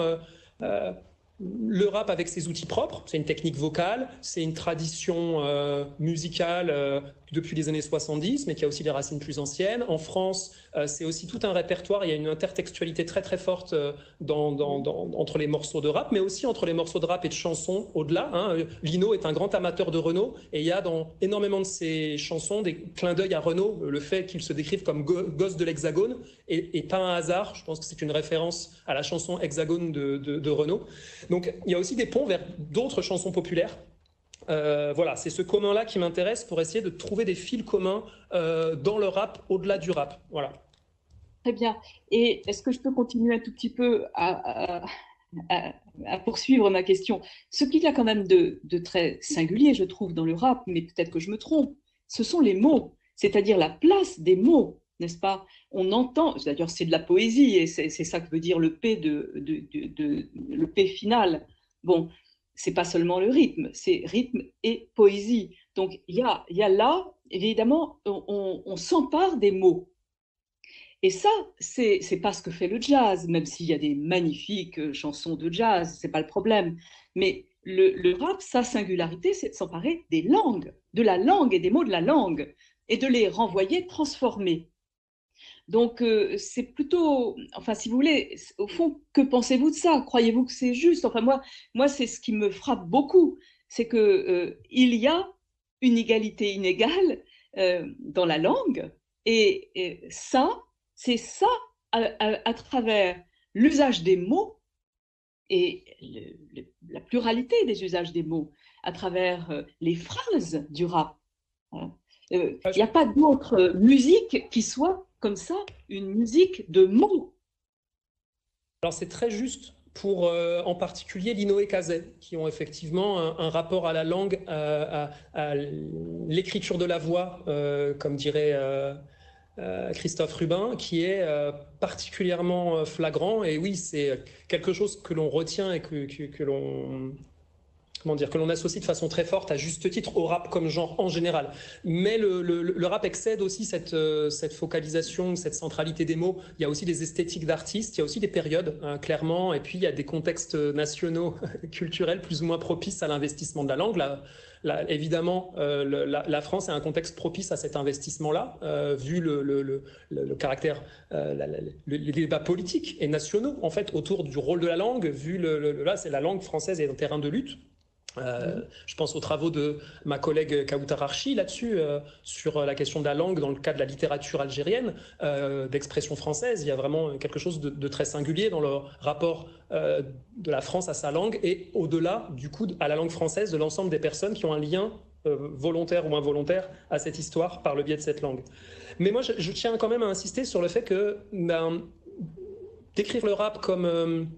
le rap avec ses outils propres, c'est une technique vocale, c'est une tradition euh, musicale euh, depuis les années 70, mais qui a aussi des racines plus anciennes. En France, euh, c'est aussi tout un répertoire, il y a une intertextualité très très forte dans, entre les morceaux de rap, mais aussi entre les morceaux de rap et de chansons au-delà. Hein. Lino est un grand amateur de Renault, et il y a dans énormément de ses chansons des clins d'œil à Renault, le fait qu'il se décrive comme gosse de l'Hexagone, et, pas un hasard, je pense que c'est une référence à la chanson Hexagone de, de Renault. Donc il y a aussi des ponts vers d'autres chansons populaires. Euh, voilà, c'est ce commun-là qui m'intéresse pour essayer de trouver des fils communs euh, dans le rap, au-delà du rap. Voilà. Très bien. Et est-ce que je peux continuer un tout petit peu à, poursuivre ma question? Ce qu'il y a quand même de, très singulier, je trouve, dans le rap, mais peut-être que je me trompe, ce sont les mots, c'est-à-dire la place des mots n'est-ce pas? On entend, d'ailleurs c'est de la poésie, et c'est ça que veut dire le P, de, le P final. Bon, c'est pas seulement le rythme, c'est rythme et poésie. Donc, il y a, y a là, évidemment, on, s'empare des mots. Et ça, c'est n'est pas ce que fait le jazz, même s'il y a des magnifiques euh, chansons de jazz, c'est pas le problème. Mais le, rap, sa singularité, c'est de s'emparer des langues, de la langue et des mots de la langue, et de les renvoyer transformés. Donc, euh, c'est plutôt, enfin, si vous voulez, au fond, que pensez-vous de ça? Croyez-vous que c'est juste? Enfin, moi, moi c'est ce qui me frappe beaucoup, c'est que euh, il y a une égalité inégale euh, dans la langue, et, ça, c'est ça, à, travers l'usage des mots et la pluralité des usages des mots, à travers les phrases du rap. Hein. Il n'y a pas d'autre musique qui soit comme ça une musique de mots. Alors c'est très juste pour euh, en particulier Lino et Kazet, qui ont effectivement un, rapport à la langue, à, l'écriture de la voix, euh, comme dirait euh, Christophe Rubin, qui est particulièrement flagrant. Et oui, c'est quelque chose que l'on retient et que, que l'on comment dire, que l'on associe de façon très forte, à juste titre, au rap comme genre en général. Mais le, rap excède aussi cette, euh, cette focalisation, cette centralité des mots. Il y a aussi des esthétiques d'artistes, il y a aussi des périodes, hein, clairement, et puis il y a des contextes nationaux, culturels, plus ou moins propices à l'investissement de la langue. Là, évidemment, euh, la, France est un contexte propice à cet investissement-là, euh, vu le, le caractère, les débats politiques et nationaux, en fait, autour du rôle de la langue, vu le, là, c'est la langue française est un terrain de lutte. Euh, je pense aux travaux de ma collègue Kautar Archi là-dessus, euh, sur la question de la langue dans le cadre de la littérature algérienne, euh, d'expression française. Il y a vraiment quelque chose de, très singulier dans le rapport de la France à sa langue et au-delà, du coup, à la langue française de l'ensemble des personnes qui ont un lien volontaire ou involontaire à cette histoire par le biais de cette langue. Mais moi, je, tiens quand même à insister sur le fait que ben, décrire le rap comme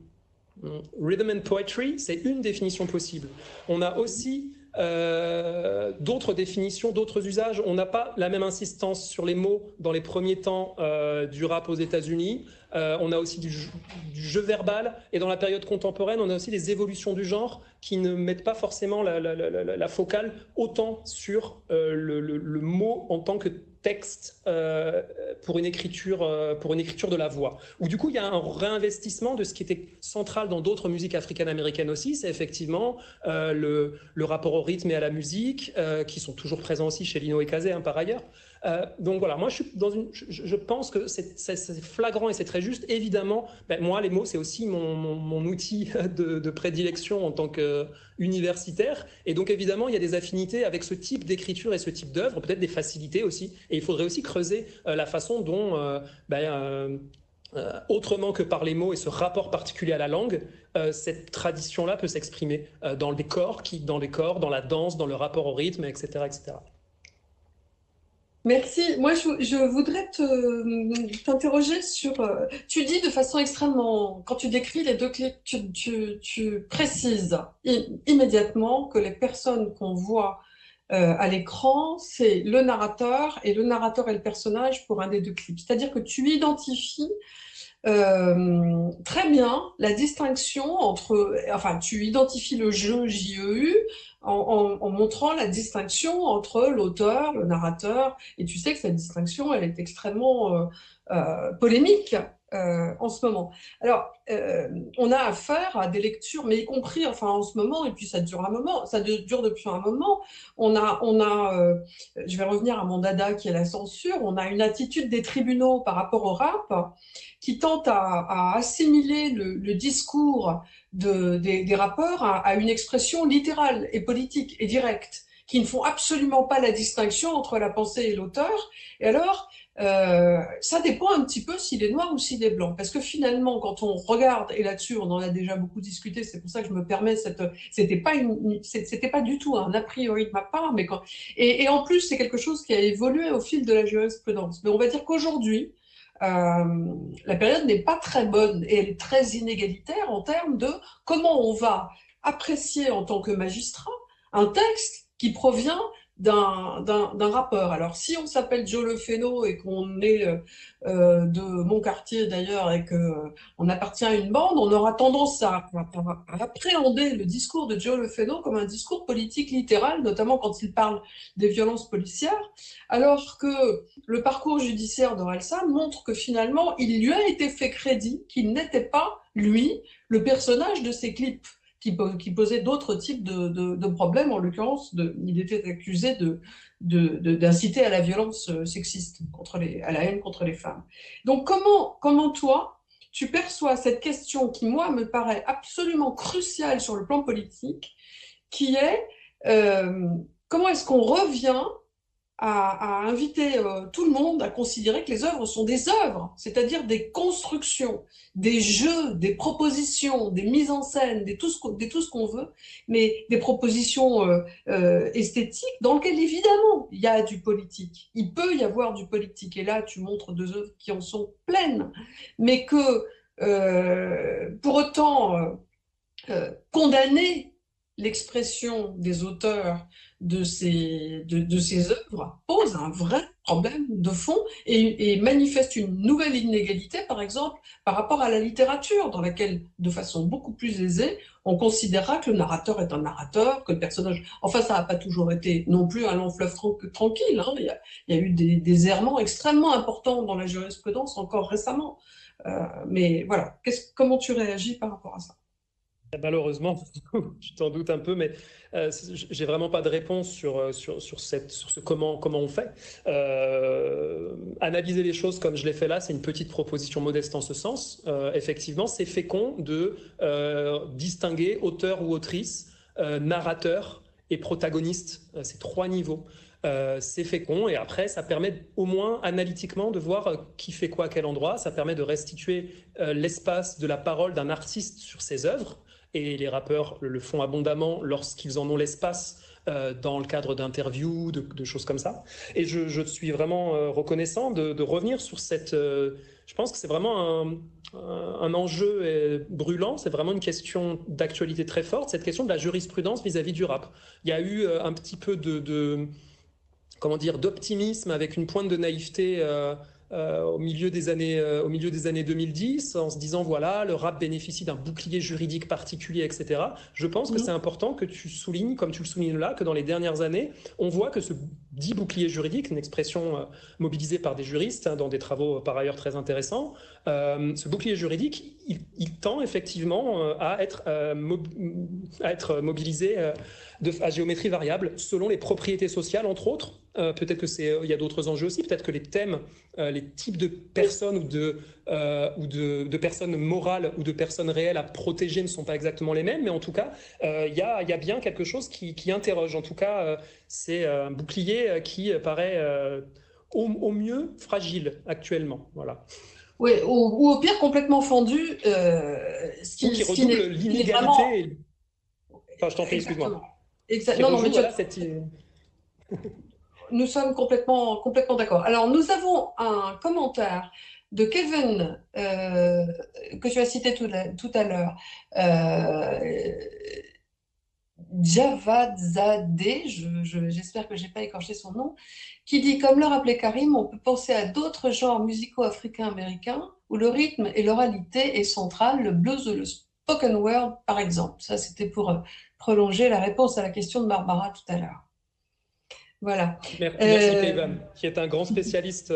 Rhythm and poetry, c'est une définition possible. On a aussi euh, d'autres définitions, d'autres usages. On n'a pas la même insistance sur les mots dans les premiers temps euh, du rap aux États-Unis. Euh, on a aussi du jeu, verbal. Et dans la période contemporaine, on a aussi des évolutions du genre qui ne mettent pas forcément la, focale autant sur le, mot en tant que texte euh, pour, une écriture, euh, pour une écriture de la voix. Ou du coup, il y a un réinvestissement de ce qui était central dans d'autres musiques africaines-américaines aussi, c'est effectivement euh, le, le, rapport au rythme et à la musique, qui sont toujours présents aussi chez Lino et Kazé, hein, par ailleurs. Euh, donc voilà, moi je, pense que c'est flagrant et c'est très juste. Évidemment, ben, moi les mots c'est aussi mon, outil de, prédilection en tant qu'universitaire. Et donc évidemment, il y a des affinités avec ce type d'écriture et ce type d'œuvre, peut-être des facilités aussi. Et il faudrait aussi creuser euh, la façon dont, euh, ben, autrement que par les mots et ce rapport particulier à la langue, cette tradition-là peut s'exprimer dans dans les corps, dans la danse, dans le rapport au rythme, etc., etc. Merci. Moi, je, voudrais t'interroger sur. Euh, tu dis de façon extrêmement. Quand tu décris les deux clés, tu, précises immédiatement que les personnes qu'on voit euh, à l'écran, c'est le narrateur et le narrateur est le personnage pour un des deux clips. C'est-à-dire que tu identifies euh, très bien la distinction entre. Enfin, tu identifies le jeu JEU en, montrant la distinction entre l'auteur, le narrateur, et tu sais que cette distinction, elle est extrêmement euh, euh, polémique euh, en ce moment. Alors, on a affaire à des lectures, mais y compris, enfin, en ce moment, et puis ça dure un moment, ça dure depuis un moment. On a, on a, je vais revenir à mon dada qui est la censure. On a une attitude des tribunaux par rapport au rap qui tente à, assimiler le, discours de, des, rappeurs à, une expression littérale et politique et directe, qui ne font absolument pas la distinction entre la pensée et l'auteur. Et alors, euh, ça dépend un petit peu s'il est noir ou s'il est blanc. Parce que finalement, quand on regarde, et là-dessus, on en a déjà beaucoup discuté, c'est pour ça que je me permets cette, c'était pas une, c'était pas du tout un a priori de ma part, mais quand, et, en plus, c'est quelque chose qui a évolué au fil de la jurisprudence. Mais on va dire qu'aujourd'hui, euh, la période n'est pas très bonne et elle est très inégalitaire en termes de comment on va apprécier en tant que magistrat un texte qui provient d'un rappeur. Alors, si on s'appelle Joe Lefeno et qu'on est euh, euh, de mon quartier d'ailleurs et qu'on appartient à une bande, on aura tendance à, appréhender le discours de Joe Lefeno comme un discours politique littéral, notamment quand il parle des violences policières, alors que le parcours judiciaire d'Orelsan montre que finalement, il lui a été fait crédit qu'il n'était pas, lui, le personnage de ces clips qui, posait d'autres types de, problèmes. En l'occurrence, il était accusé d'inciter à la violence euh, sexiste, contre les, à la haine contre les femmes. Donc comment, comment toi, tu perçois cette question qui, moi, me paraît absolument cruciale sur le plan politique, qui est euh, comment est-ce qu'on revient à, inviter euh, tout le monde à considérer que les œuvres sont des œuvres, c'est-à-dire des constructions, des jeux, des propositions, des mises en scène, des tout ce qu'on veut, mais des propositions euh, euh, esthétiques dans lesquelles évidemment il y a du politique. Il peut y avoir du politique, et là tu montres deux œuvres qui en sont pleines, mais que pour autant condamner l'expression des auteurs de ces, de, ces œuvres pose un vrai problème de fond et, manifeste une nouvelle inégalité, par exemple, par rapport à la littérature, dans laquelle, de façon beaucoup plus aisée, on considérera que le narrateur est un narrateur, que le personnage... Enfin, ça n'a pas toujours été non plus un long fleuve tranquille. Hein. Il, y a, eu des, errements extrêmement importants dans la jurisprudence encore récemment. Euh, mais voilà, comment tu réagis par rapport à ça? Malheureusement, je t'en doute un peu, mais euh, j'ai vraiment pas de réponse sur, euh, sur, sur, cette, sur ce comment, comment on fait. Euh, analyser les choses comme je l'ai fait là, c'est une petite proposition modeste en ce sens. Euh, effectivement, c'est fécond de distinguer auteur ou autrice, narrateur et protagoniste. c'est trois niveaux. c'est fécond et après ça permet au moins analytiquement de voir qui fait quoi à quel endroit. Ça permet de restituer l'espace de la parole d'un artiste sur ses œuvres et les rappeurs le font abondamment lorsqu'ils en ont l'espace euh, dans le cadre d'interviews, de, choses comme ça. Et je, suis vraiment euh, reconnaissant de, revenir sur cette... Euh, je pense que c'est vraiment un, enjeu brûlant, c'est vraiment une question d'actualité très forte, cette question de la jurisprudence vis-à-vis du rap. Il y a eu un petit peu de, comment dire, d'optimisme avec une pointe de naïveté au, milieu des années, euh, au milieu des années 2010 en se disant voilà, le rap bénéficie d'un bouclier juridique particulier, etc. Je pense que c'est important que tu soulignes, comme tu le soulignes là, que dans les dernières années, on voit que ce dit bouclier juridique, une expression euh, mobilisée par des juristes hein, dans des travaux par ailleurs très intéressants, ce bouclier juridique, il, tend effectivement à, être, mobilisé à géométrie variable selon les propriétés sociales, entre autres. peut-être que c'est, il y a d'autres enjeux aussi. Peut-être que les thèmes euh, les types de personnes ou, de, euh, ou de, personnes morales ou de personnes réelles à protéger ne sont pas exactement les mêmes, mais en tout cas, euh, il y, a, y, a, bien quelque chose qui, interroge. En tout cas, c'est un bouclier qui paraît au, mieux fragile actuellement. Voilà. Oui, ou, au pire complètement fendu, ce qui, qui l'inégalité. Enfin, je t'en prie, excuse-moi. Exactement. Non, non, mais tu... cette nous sommes complètement, complètement d'accord. Alors, nous avons un commentaire de Kevin euh, que tu as cité tout, à l'heure. Euh, Javadzade, j'espère que je n'ai pas écorché son nom, qui dit, comme le rappelait Karim, on peut penser à d'autres genres musicaux africains-américains où le rythme et l'oralité est central, le blues ou le spoken word par exemple. Ça, c'était pour euh, prolonger la réponse à la question de Barbara tout à l'heure. Voilà. Merci, euh... qui est un grand spécialiste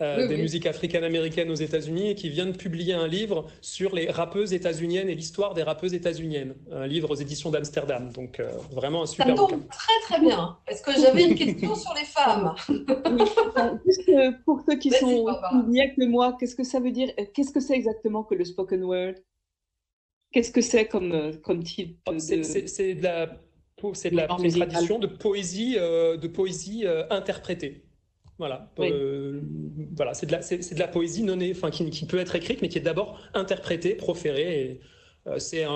euh, euh, des musiques africaines-américaines aux États-Unis et qui vient de publier un livre sur les rappeuses états-uniennes et l'histoire des rappeuses états-uniennes, un livre aux éditions d'Amsterdam. Donc euh, vraiment un super Ça tombe très très bien, parce que j'avais une question sur les femmes. Juste pour ceux qui sont mieux que moi, qu'est-ce que ça veut dire Qu'est-ce que c'est exactement que le spoken word? Qu'est-ce que c'est comme, comme type C'est de la c'est de la tradition de poésie, euh, de poésie euh, interprétée. Voilà, euh, voilà c'est de, la, de la poésie non, enfin, qui, qui, peut être écrite, mais qui est d'abord interprétée, proférée. c'est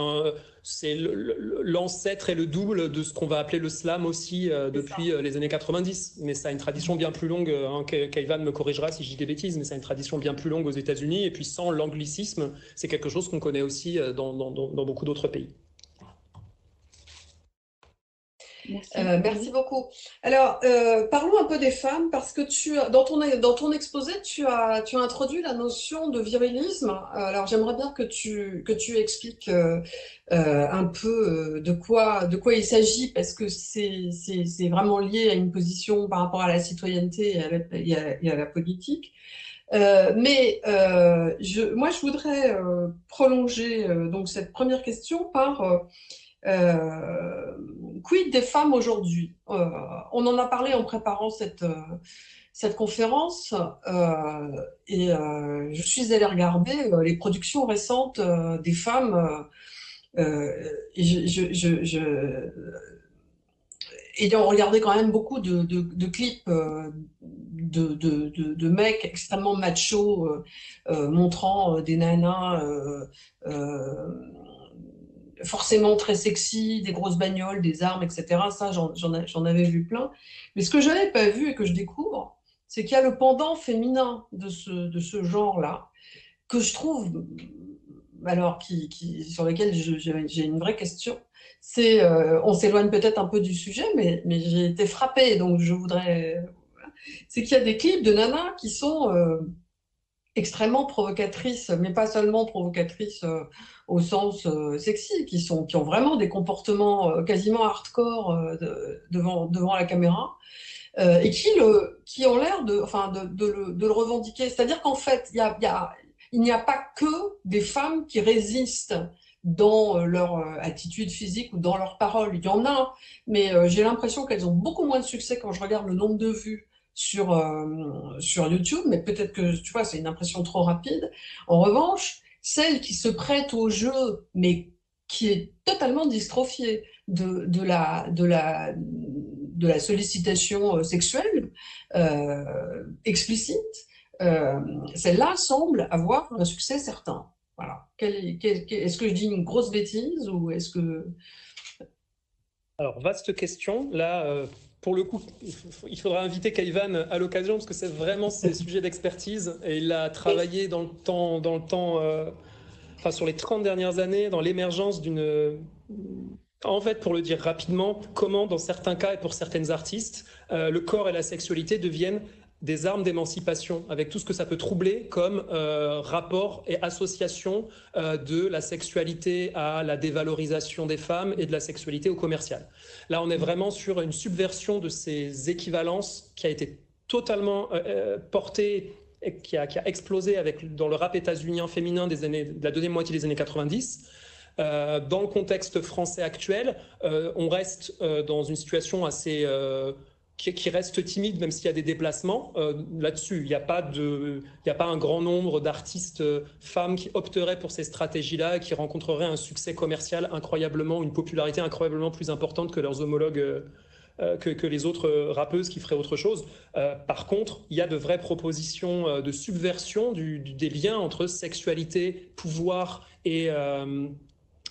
l'ancêtre et le double de ce qu'on va appeler le slam aussi depuis les années 90. Mais ça a une tradition bien plus longue. Hein, Kaivan me corrigera si je dis des bêtises, mais ça a une tradition bien plus longue aux États-Unis. Et puis sans l'anglicisme, c'est quelque chose qu'on connaît aussi dans, dans, dans beaucoup d'autres pays. Merci. beaucoup. Alors, parlons un peu des femmes parce que tu, dans ton, dans ton exposé, tu as, tu as introduit la notion de virilisme. Alors, j'aimerais bien que tu, que tu expliques un peu de quoi, de quoi il s'agit parce que c'est vraiment lié à une position par rapport à la citoyenneté et à la politique. Euh, mais euh, je, moi, je voudrais euh, prolonger donc cette première question par quid des femmes aujourd'hui? On en a parlé en préparant cette cette conférence et je suis allée regarder les productions récentes des femmes. et je, ayant regardé quand même beaucoup de, clips de, de, mecs extrêmement machos euh, euh, montrant euh, des nanas forcément très sexy, des grosses bagnoles, des armes, etc. Ça, j'en avais vu plein. Mais ce que je n'avais pas vu et que je découvre, c'est qu'il y a le pendant féminin de ce, genre-là, que je trouve, alors sur lequel j'ai une vraie question. C'est, on s'éloigne peut-être un peu du sujet, mais, mais j'ai été frappée, donc je voudrais c'est qu'il y a des clips de nanas qui sont euh, extrêmement provocatrices, mais pas seulement provocatrices euh, au sens euh, sexy, qui, sont, qui ont vraiment des comportements quasiment hardcore devant, devant la caméra. et qui, le, qui ont l'air de, enfin, de, le, de le revendiquer. C'est-à-dire qu'en fait, y a, y a, il n'y a pas que des femmes qui résistent dans leur attitude physique ou dans leurs paroles. Il y en a, mais j'ai l'impression qu'elles ont beaucoup moins de succès quand je regarde le nombre de vues sur, euh, sur YouTube, mais peut-être que, tu vois, c'est une impression trop rapide. En revanche, celle qui se prête au jeu, mais qui est totalement dystrophiée de, de, la, de, la, de la sollicitation euh, sexuelle euh, explicite, celle-là semble avoir un succès certain. Voilà. Est-ce que je dis une grosse bêtise ou est-ce que... Alors, vaste question. Là, pour le coup, il faudra inviter Kaivan à l'occasion parce que c'est vraiment ses sujets d'expertise et il a travaillé dans le temps, dans le temps euh, enfin, sur les 30 dernières années, dans l'émergence d'une. En fait, pour le dire rapidement, comment, dans certains cas et pour certaines artistes, euh, le corps et la sexualité deviennent des armes d'émancipation, avec tout ce que ça peut troubler comme euh, rapport et association euh, de la sexualité à la dévalorisation des femmes et de la sexualité au commercial. Là, on est vraiment sur une subversion de ces équivalences qui a été totalement euh, portée et qui a, qui a, explosé avec, dans le rap états-unien féminin des années, de la deuxième moitié des années 90. dans le contexte français actuel, on reste dans une situation assez qui, reste timide, même s'il y a des déplacements. Euh, là-dessus, il n'y a, pas a pas un grand nombre d'artistes euh, femmes qui opteraient pour ces stratégies-là, qui rencontreraient un succès commercial incroyablement, une popularité incroyablement plus importante que leurs homologues. Euh, que, que, les autres rappeuses qui feraient autre chose. par contre, il y a de vraies propositions de subversion du, des liens entre sexualité, pouvoir et,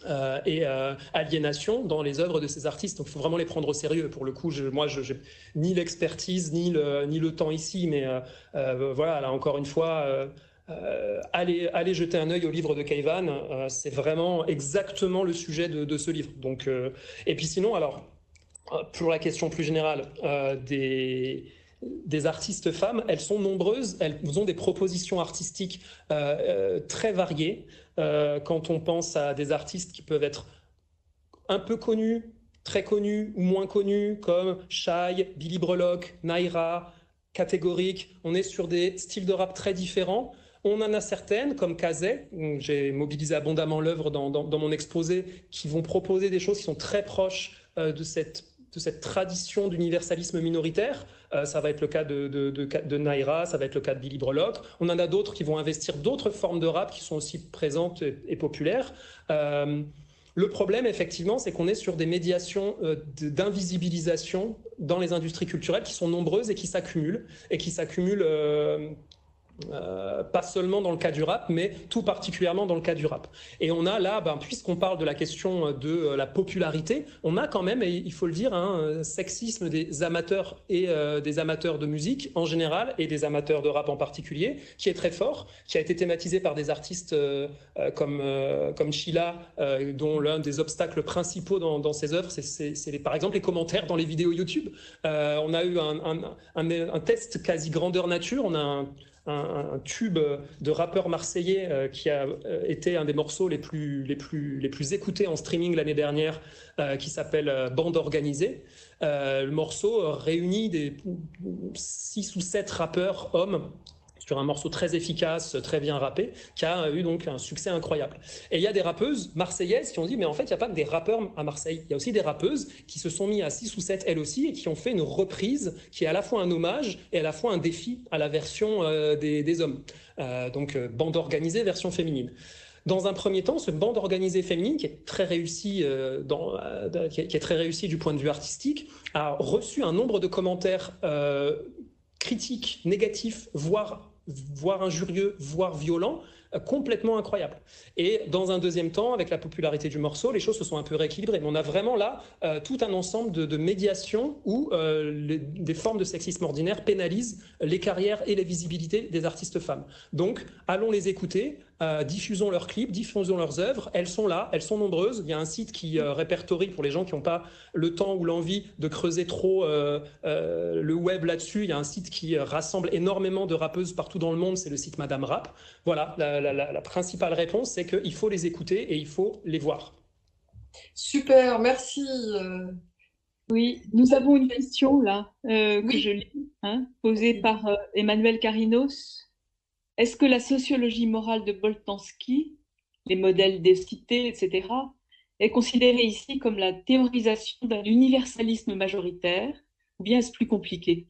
euh, et euh, aliénation dans les œuvres de ces artistes. Donc il faut vraiment les prendre au sérieux. Pour le coup, je, moi, je n'ai ni l'expertise, ni le, ni le temps ici, mais euh, voilà, là encore une fois, allez, allez jeter un œil au livre de Kaivan. c'est vraiment exactement le sujet de, de ce livre. Donc, et puis sinon, alors, pour la question plus générale des des artistes femmes, elles sont nombreuses, elles ont des propositions artistiques très variées. Euh, quand on pense à des artistes qui peuvent être un peu connus, très connus ou moins connus, comme Shai, Billy Brelock, Naira, Catégorique. On est sur des styles de rap très différents. On en a certaines, comme Kazé, j'ai mobilisé abondamment l'œuvre dans, mon exposé, qui vont proposer des choses qui sont très proches euh, de cette tradition d'universalisme minoritaire. Euh, ça va être le cas de, de, de, Naira, ça va être le cas de Billy Brelock. On en a d'autres qui vont investir d'autres formes de rap qui sont aussi présentes et, populaires. Euh, le problème, effectivement, c'est qu'on est sur des médiations euh, d'invisibilisation dans les industries culturelles qui sont nombreuses et qui s'accumulent, et qui s'accumulent pas seulement dans le cas du rap, mais tout particulièrement dans le cas du rap. Et on a là, ben, puisqu'on parle de la question de euh, la popularité, on a quand même, et il faut le dire, un sexisme des amateurs et euh, des amateurs de musique en général et des amateurs de rap en particulier, qui est très fort, qui a été thématisé par des artistes comme comme Sheila, dont l'un des obstacles principaux dans, ses œuvres, c'est par exemple les commentaires dans les vidéos YouTube. on a eu un, un, test quasi grandeur nature. On a un un, tube de rappeur marseillais euh, qui a euh, été un des morceaux les plus, les plus, les plus écoutés en streaming l'année dernière, euh, qui s'appelle Bande organisée. le morceau réunit des six ou sept rappeurs hommes sur un morceau très efficace, très bien rappé, qui a eu donc un succès incroyable. Et il y a des rappeuses marseillaises qui ont dit, mais en fait, il n'y a pas que des rappeurs à Marseille, il y a aussi des rappeuses qui se sont mis à 6 ou 7 elles aussi et qui ont fait une reprise qui est à la fois un hommage et à la fois un défi à la version euh, des, hommes. Euh, donc, euh, bande organisée, version féminine. Dans un premier temps, ce bande organisée féminine, qui est très réussie, dans, qui, est, très réussie du point de vue artistique, a reçu un nombre de commentaires critiques, négatifs, voire voire injurieux, voire violent, euh, complètement incroyable. Et dans un deuxième temps, avec la popularité du morceau, les choses se sont un peu rééquilibrées. Mais on a vraiment là euh, tout un ensemble de, médiations où euh, des formes de sexisme ordinaire pénalisent les carrières et les visibilités des artistes femmes. Donc, allons les écouter, euh, diffusons leurs clips, diffusons leurs œuvres. Elles sont là, elles sont nombreuses. Il y a un site qui euh, répertorie pour les gens qui n'ont pas le temps ou l'envie de creuser trop euh, le web là-dessus. Il y a un site qui rassemble énormément de rappeuses partout dans le monde. C'est le site Madame Rap. Voilà, la, la principale réponse, c'est qu'il faut les écouter et il faut les voir. Super, merci. Oui, nous avons une question là que je lis, hein, posée par Emmanuel Carinos. Est-ce que la sociologie morale de Boltanski, les modèles des cités, etc., est considérée ici comme la théorisation d'un universalisme majoritaire, ou bien est-ce plus compliqué?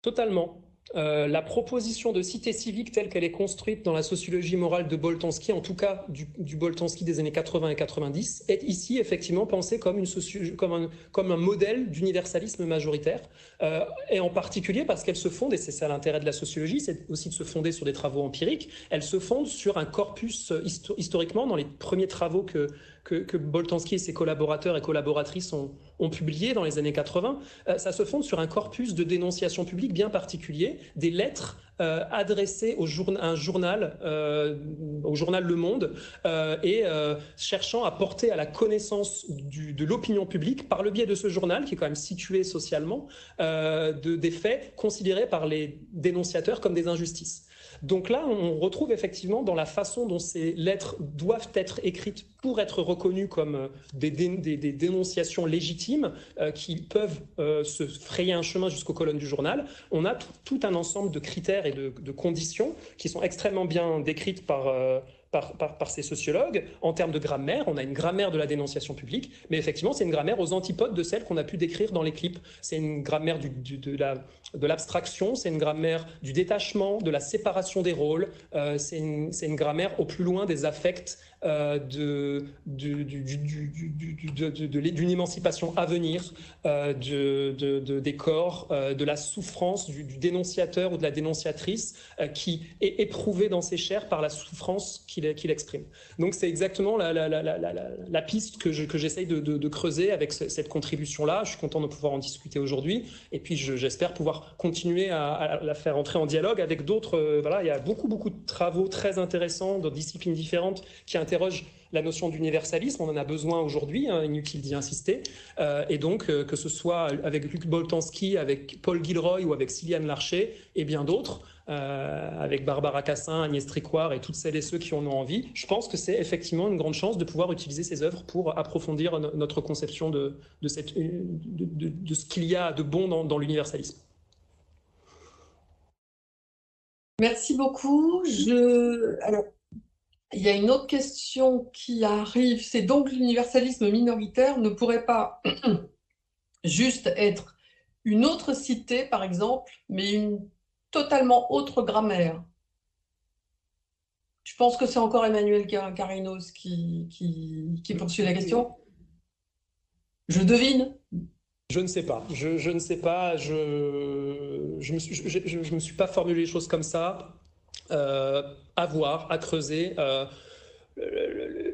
Totalement. Euh, la proposition de cité civique telle qu'elle est construite dans la sociologie morale de Boltanski, en tout cas du, du Boltanski des années 80 et 90, est ici effectivement pensée comme, un modèle d'universalisme majoritaire, euh, et en particulier parce qu'elle se fonde, et c'est ça l'intérêt de la sociologie, c'est aussi de se fonder sur des travaux empiriques, elle se fonde sur un corpus euh, historiquement, dans les premiers travaux que, que, que, Boltanski et ses collaborateurs et collaboratrices ont, publié dans les années 80, euh, ça se fonde sur un corpus de dénonciation publique bien particulier, des lettres euh, adressées au à un journal, euh, au journal Le Monde, et cherchant à porter à la connaissance de l'opinion publique, par le biais de ce journal, qui est quand même situé socialement, de, des faits considérés par les dénonciateurs comme des injustices. Donc là, on retrouve effectivement dans la façon dont ces lettres doivent être écrites pour être reconnues comme euh, des, dénonciations légitimes euh, qui peuvent euh, se frayer un chemin jusqu'aux colonnes du journal, on a tout, un ensemble de critères et de, conditions qui sont extrêmement bien décrites par par, ces sociologues en termes de grammaire. On a une grammaire de la dénonciation publique, mais effectivement, c'est une grammaire aux antipodes de celle qu'on a pu décrire dans les clips. C'est une grammaire de l'abstraction, c'est une grammaire du détachement, de la séparation des rôles, euh, c'est une, grammaire au plus loin des affects de, d'une émancipation à venir, euh, de, des corps, euh, de la souffrance du, dénonciateur ou de la dénonciatrice qui est éprouvé dans ses chairs par la souffrance qu'il exprime. Donc c'est exactement la, la, la, la, piste que, que j'essaye de, creuser avec cette contribution-là. Je suis content de pouvoir en discuter aujourd'hui et puis j'espère pouvoir continuer à, à, la faire entrer en dialogue avec d'autres. voilà, il y a beaucoup, beaucoup de travaux très intéressants dans disciplines différentes qui intéressent interroge la notion d'universalisme. On en a besoin aujourd'hui, hein, inutile d'y insister. Euh, et donc, euh, que ce soit avec Luc Boltanski, avec Paul Gilroy ou avec Sylviane Larcher et bien d'autres, euh, avec Barbara Cassin, Agnès Tricoire et toutes celles et ceux qui en ont envie, je pense que c'est effectivement une grande chance de pouvoir utiliser ces œuvres pour approfondir notre conception de, ce qu'il y a de bon dans, l'universalisme. Merci beaucoup. Je... il y a une autre question qui arrive, c'est donc l'universalisme minoritaire ne pourrait pas juste être une autre cité, par exemple, mais une totalement autre grammaire. Je pense que c'est encore Emmanuel Carinos qui, poursuit la question. Je devine. Je ne sais pas. Je, ne sais pas. Je ne me, suis pas formulé les choses comme ça. À voir, à creuser.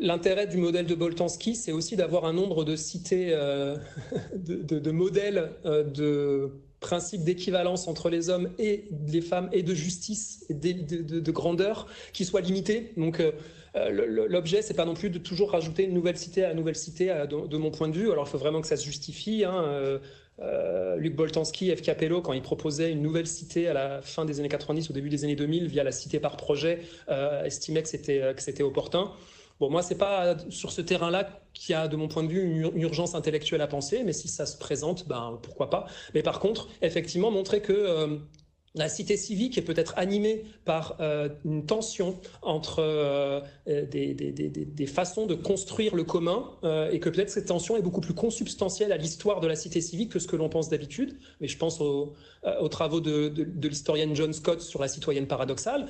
L'intérêt du modèle de Boltanski, c'est aussi d'avoir un nombre de cités, de, de, modèles de principe d'équivalence entre les hommes et les femmes et de justice et de, grandeur qui soit limité. Donc euh, euh, l'objet, c'est pas non plus de toujours rajouter une nouvelle cité à une nouvelle cité de, mon point de vue. Alors il faut vraiment que ça se justifie. Hein. Euh, Luc Boltanski, F. Capello, quand il proposait une nouvelle cité à la fin des années 90, au début des années 2000, via la cité par projet, estimait que c'était opportun. Bon, moi, c'est pas sur ce terrain-là qu'il y a, de mon point de vue, une, urgence intellectuelle à penser, mais si ça se présente, ben, pourquoi pas. Mais par contre, effectivement, montrer que euh, la cité civique est peut-être animée par euh, une tension entre euh, des, façons de construire le commun euh, et que peut-être cette tension est beaucoup plus consubstantielle à l'histoire de la cité civique que ce que l'on pense d'habitude. Mais je pense aux, travaux de, l'historienne John Scott sur la citoyenne paradoxale.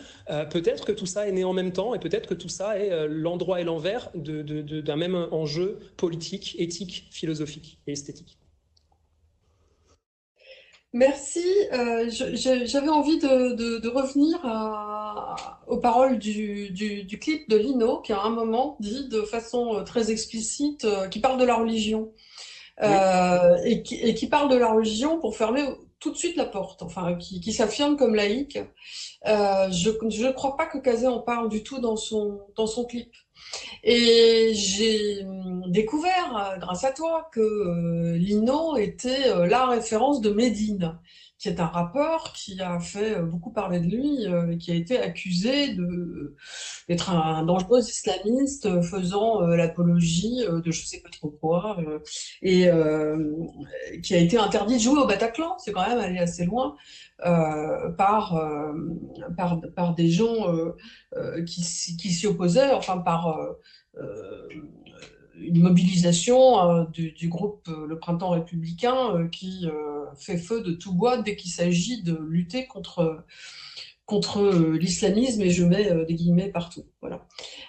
peut-être que tout ça est né en même temps et peut-être que tout ça est l'endroit et l'envers d'un même enjeu politique, éthique, philosophique et esthétique. Merci. Euh, j'avais envie de, revenir aux paroles du, clip de Lino, qui à un moment dit de façon euh, très explicite, euh, qui parle de la religion. et, qui, parle de la religion pour fermer tout de suite la porte, enfin, qui, s'affirme comme laïque. je ne crois pas que Kazé en parle du tout dans son, dans son clip. Et j'ai hum, découvert, euh, grâce à toi, que euh, Lino était euh, la référence de Médine, qui est un rappeur qui a fait beaucoup parler de lui, et qui a été accusé d'être un, dangereux islamiste faisant l'apologie de je sais pas trop quoi, et qui a été interdit de jouer au Bataclan. C'est quand même allé assez loin. par, par, par, des gens qui, qui s'y opposaient, enfin par euh, une mobilisation euh, du, groupe euh, Le Printemps républicain qui fait feu de tout bois dès qu'il s'agit de lutter contre, contre l'islamisme, et je mets des guillemets partout. Voilà.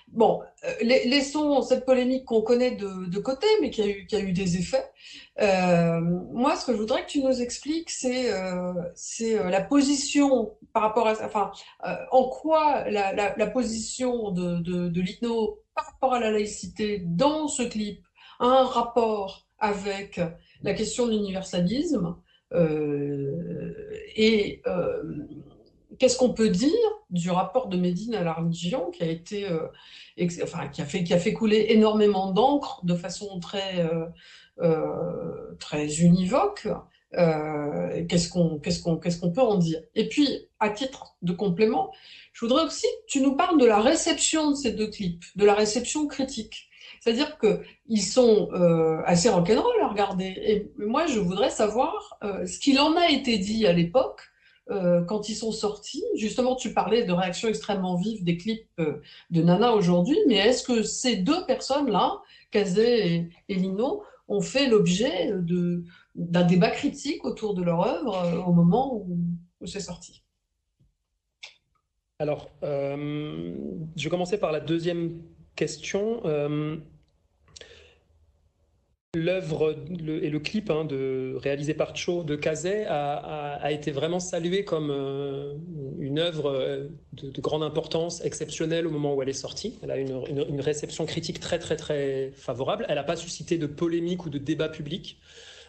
Bon, laissons cette polémique qu'on connaît de, côté, mais qui a eu, a eu des effets. moi, ce que je voudrais que tu nous expliques, c'est la position par rapport à... Enfin, en quoi la, position de, de, par rapport à la laïcité dans ce clip un rapport avec la question de l'universalisme euh, et euh, qu'est-ce qu'on peut dire du rapport de Médine à la religion qui a été euh, enfin, qui a fait qui a fait couler énormément d'encre de façon très très univoque qu'est-ce qu'on qu'est-ce qu'on qu'est-ce qu'on peut en dire? Et puis à titre de complément je voudrais aussi que tu nous parles de la réception de ces deux clips, de la réception critique. C'est-à-dire qu'ils sont euh, assez rock'n'roll à regarder. Et moi, je voudrais savoir euh, ce qu'il en a été dit à l'époque euh, quand ils sont sortis. Justement, tu parlais de réactions extrêmement vives des clips de Nana aujourd'hui, mais est-ce que ces deux personnes-là, Kazé et, Lino, ont fait l'objet d'un débat critique autour de leur œuvre au moment où c'est sorti? Alors, euh, je vais commencer par la deuxième question. Euh, l'œuvre et le clip hein, réalisé par Cho de Kazé a, été vraiment salué comme euh, une œuvre de, grande importance, exceptionnelle au moment où elle est sortie. Elle a une réception critique très très très favorable. Elle n'a pas suscité de polémique ou de débat public.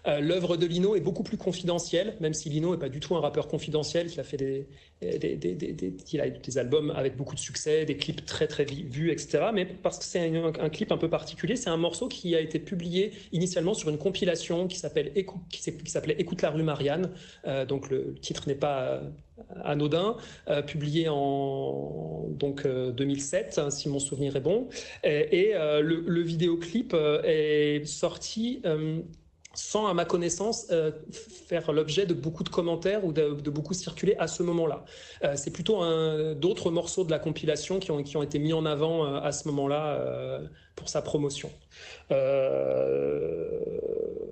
Euh, l'œuvre de Lino est beaucoup plus confidentielle, même si Lino n'est pas du tout un rappeur confidentiel, qui a fait des, des, a des albums avec beaucoup de succès, des clips très très vus, etc. Mais parce que c'est un, clip un peu particulier, c'est un morceau qui a été publié initialement sur une compilation qui s'appelle qui s'appelait Écoute la rue Marianne. Euh, donc le titre n'est pas euh, anodin, publié en donc 2007, hein, si mon souvenir est bon. Et, le, le, vidéoclip est sorti sans, à ma connaissance, euh, faire l'objet de beaucoup de commentaires ou de, beaucoup circuler à ce moment-là. Euh, c'est plutôt d'autres morceaux de la compilation qui ont, été mis en avant euh, à ce moment-là pour sa promotion.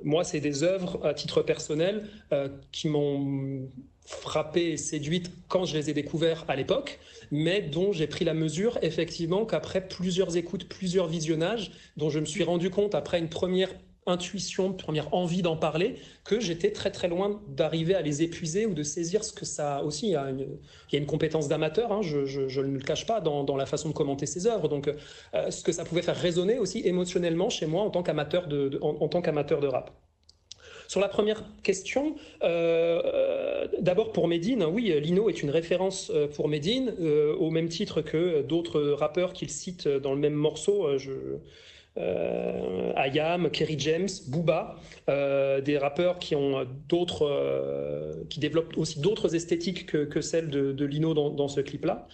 moi, c'est des œuvres, à titre personnel, qui m'ont frappé et séduite quand je les ai découverts à l'époque, mais dont j'ai pris la mesure effectivement qu'après plusieurs écoutes, plusieurs visionnages, dont je me suis rendu compte après une première intuition, première envie d'en parler, que j'étais très très loin d'arriver à les épuiser ou de saisir ce que ça aussi. Il y a une, il y a une compétence d'amateur, hein, je, ne le cache pas, dans, la façon de commenter ces œuvres. Donc, euh, ce que ça pouvait faire résonner aussi émotionnellement chez moi en tant qu'amateur de, en, tant qu'amateur de rap. Sur la première question, euh, euh, d'abord pour Medine, oui, Lino est une référence pour Medine, au même titre que d'autres rappeurs qu'il cite dans le même morceau. Je, Ayam, Kerry James, Booba, euh, des rappeurs qui ont d'autres, euh, qui développent aussi d'autres esthétiques que, que celles de, de Lino dans, dans ce clip-là.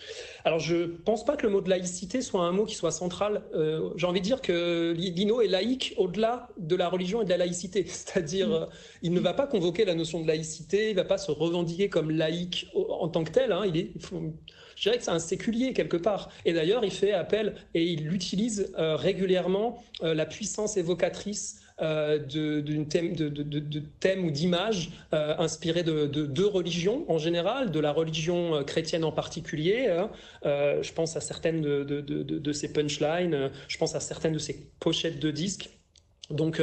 Alors je pense pas que le mot de laïcité soit un mot qui soit central. Euh, J'ai envie de dire que Lino est laïque au-delà de la religion et de la laïcité, c'est-à-dire mmh. il ne va pas convoquer la notion de laïcité, il va pas se revendiquer comme laïque en tant que tel. Hein, il est, il faut, je dirais que c'est un séculier quelque part. Et d'ailleurs, il fait appel et il utilise euh, régulièrement euh, la puissance évocatrice euh, de, thème, de, de, de, thèmes ou d'images euh, inspirés de, deux religions en général, de la religion chrétienne en particulier. Hein. Je pense à certaines de, ces punchlines, je pense à certaines de ces pochettes de disques. Donc,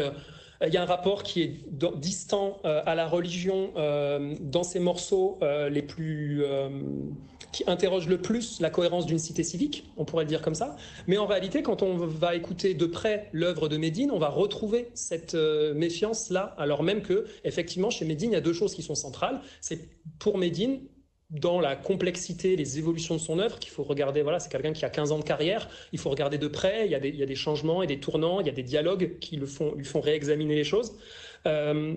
il y a un rapport qui est distant à la religion dans ces morceaux les plus qui interroge le plus la cohérence d'une cité civique, on pourrait le dire comme ça. Mais en réalité, quand on va écouter de près l'œuvre de Médine, on va retrouver cette euh, méfiance-là, alors même que, effectivement, chez Médine, il y a deux choses qui sont centrales. C'est pour Médine, dans la complexité, les évolutions de son œuvre, qu'il faut regarder, voilà, c'est quelqu'un qui a 15 ans de carrière, il faut regarder de près, il y, a des, changements et des tournants, il y a des dialogues qui le font, lui font réexaminer les choses. Euh,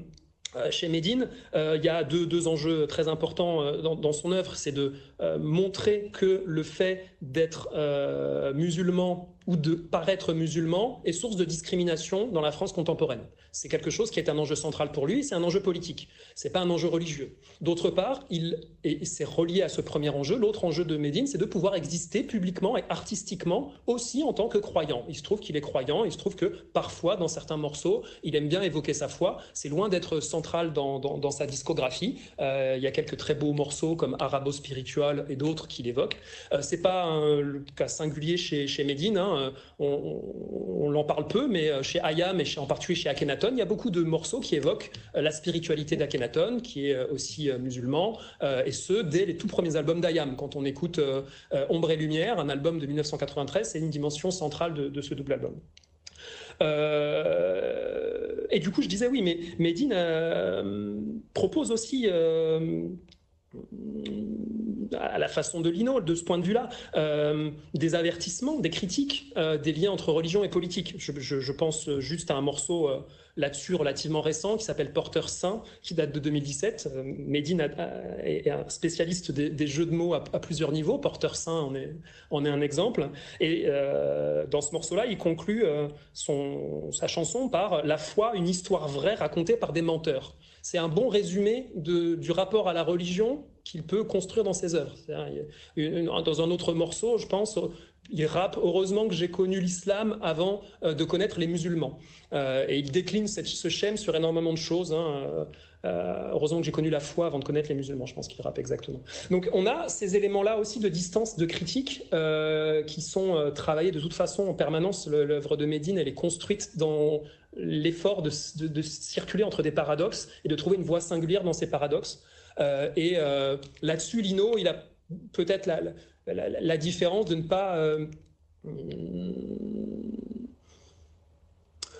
chez Médine, euh, il y a deux, deux, enjeux très importants euh, dans, son œuvre. C'est de euh, montrer que le fait d'être euh, musulman ou de paraître musulman est source de discrimination dans la France contemporaine. C'est quelque chose qui est un enjeu central pour lui, c'est un enjeu politique, c'est pas un enjeu religieux. D'autre part, il, et c'est relié à ce premier enjeu, l'autre enjeu de Médine, c'est de pouvoir exister publiquement et artistiquement aussi en tant que croyant. Il se trouve qu'il est croyant, il se trouve que parfois, dans certains morceaux, il aime bien évoquer sa foi, c'est loin d'être central dans, sa discographie. Euh, il y a quelques très beaux morceaux comme Arabo Spiritual et d'autres qu'il évoque. Euh, c'est pas un, le cas singulier chez, chez Médine, hein. on, on, on en parle peu, mais euh, chez Ayam et chez, en particulier chez Akhenaton, il y a beaucoup de morceaux qui évoquent euh, la spiritualité d'Akhenaton, qui est euh, aussi euh, musulman, et ce, dès les tout premiers albums d'Ayam. Quand on écoute Ombre et Lumière, un album de 1993, c'est une dimension centrale de, ce double album. Et du coup, je disais oui, mais Medine propose aussi à la façon de Lino, de ce point de vue-là, euh, des avertissements, des critiques, euh, des liens entre religion et politique. Je, pense juste à un morceau euh, là-dessus relativement récent qui s'appelle Porteur Saint, qui date de 2017. Euh, Medine est un spécialiste des, jeux de mots à, plusieurs niveaux. Porteur Saint en est, en est un exemple. Et dans ce morceau-là, il conclut son, sa chanson par La foi, une histoire vraie racontée par des menteurs. C'est un bon résumé du rapport à la religion qu'il peut construire dans ses œuvres. Dans un autre morceau, je pense, il rappe Heureusement que j'ai connu l'islam avant euh, de connaître les musulmans. Euh, et il décline ce schème sur énormément de choses. Hein. Euh, heureusement que j'ai connu la foi avant de connaître les musulmans, je pense qu'il rappe exactement. Donc on a ces éléments-là aussi de distance, de critique, qui sont travaillés de toute façon en permanence. L'œuvre de Médine, elle est construite dans l'effort de, circuler entre des paradoxes et de trouver une voie singulière dans ces paradoxes. Et là-dessus, Lino, il a peut-être la, la, la, différence de ne pas euh,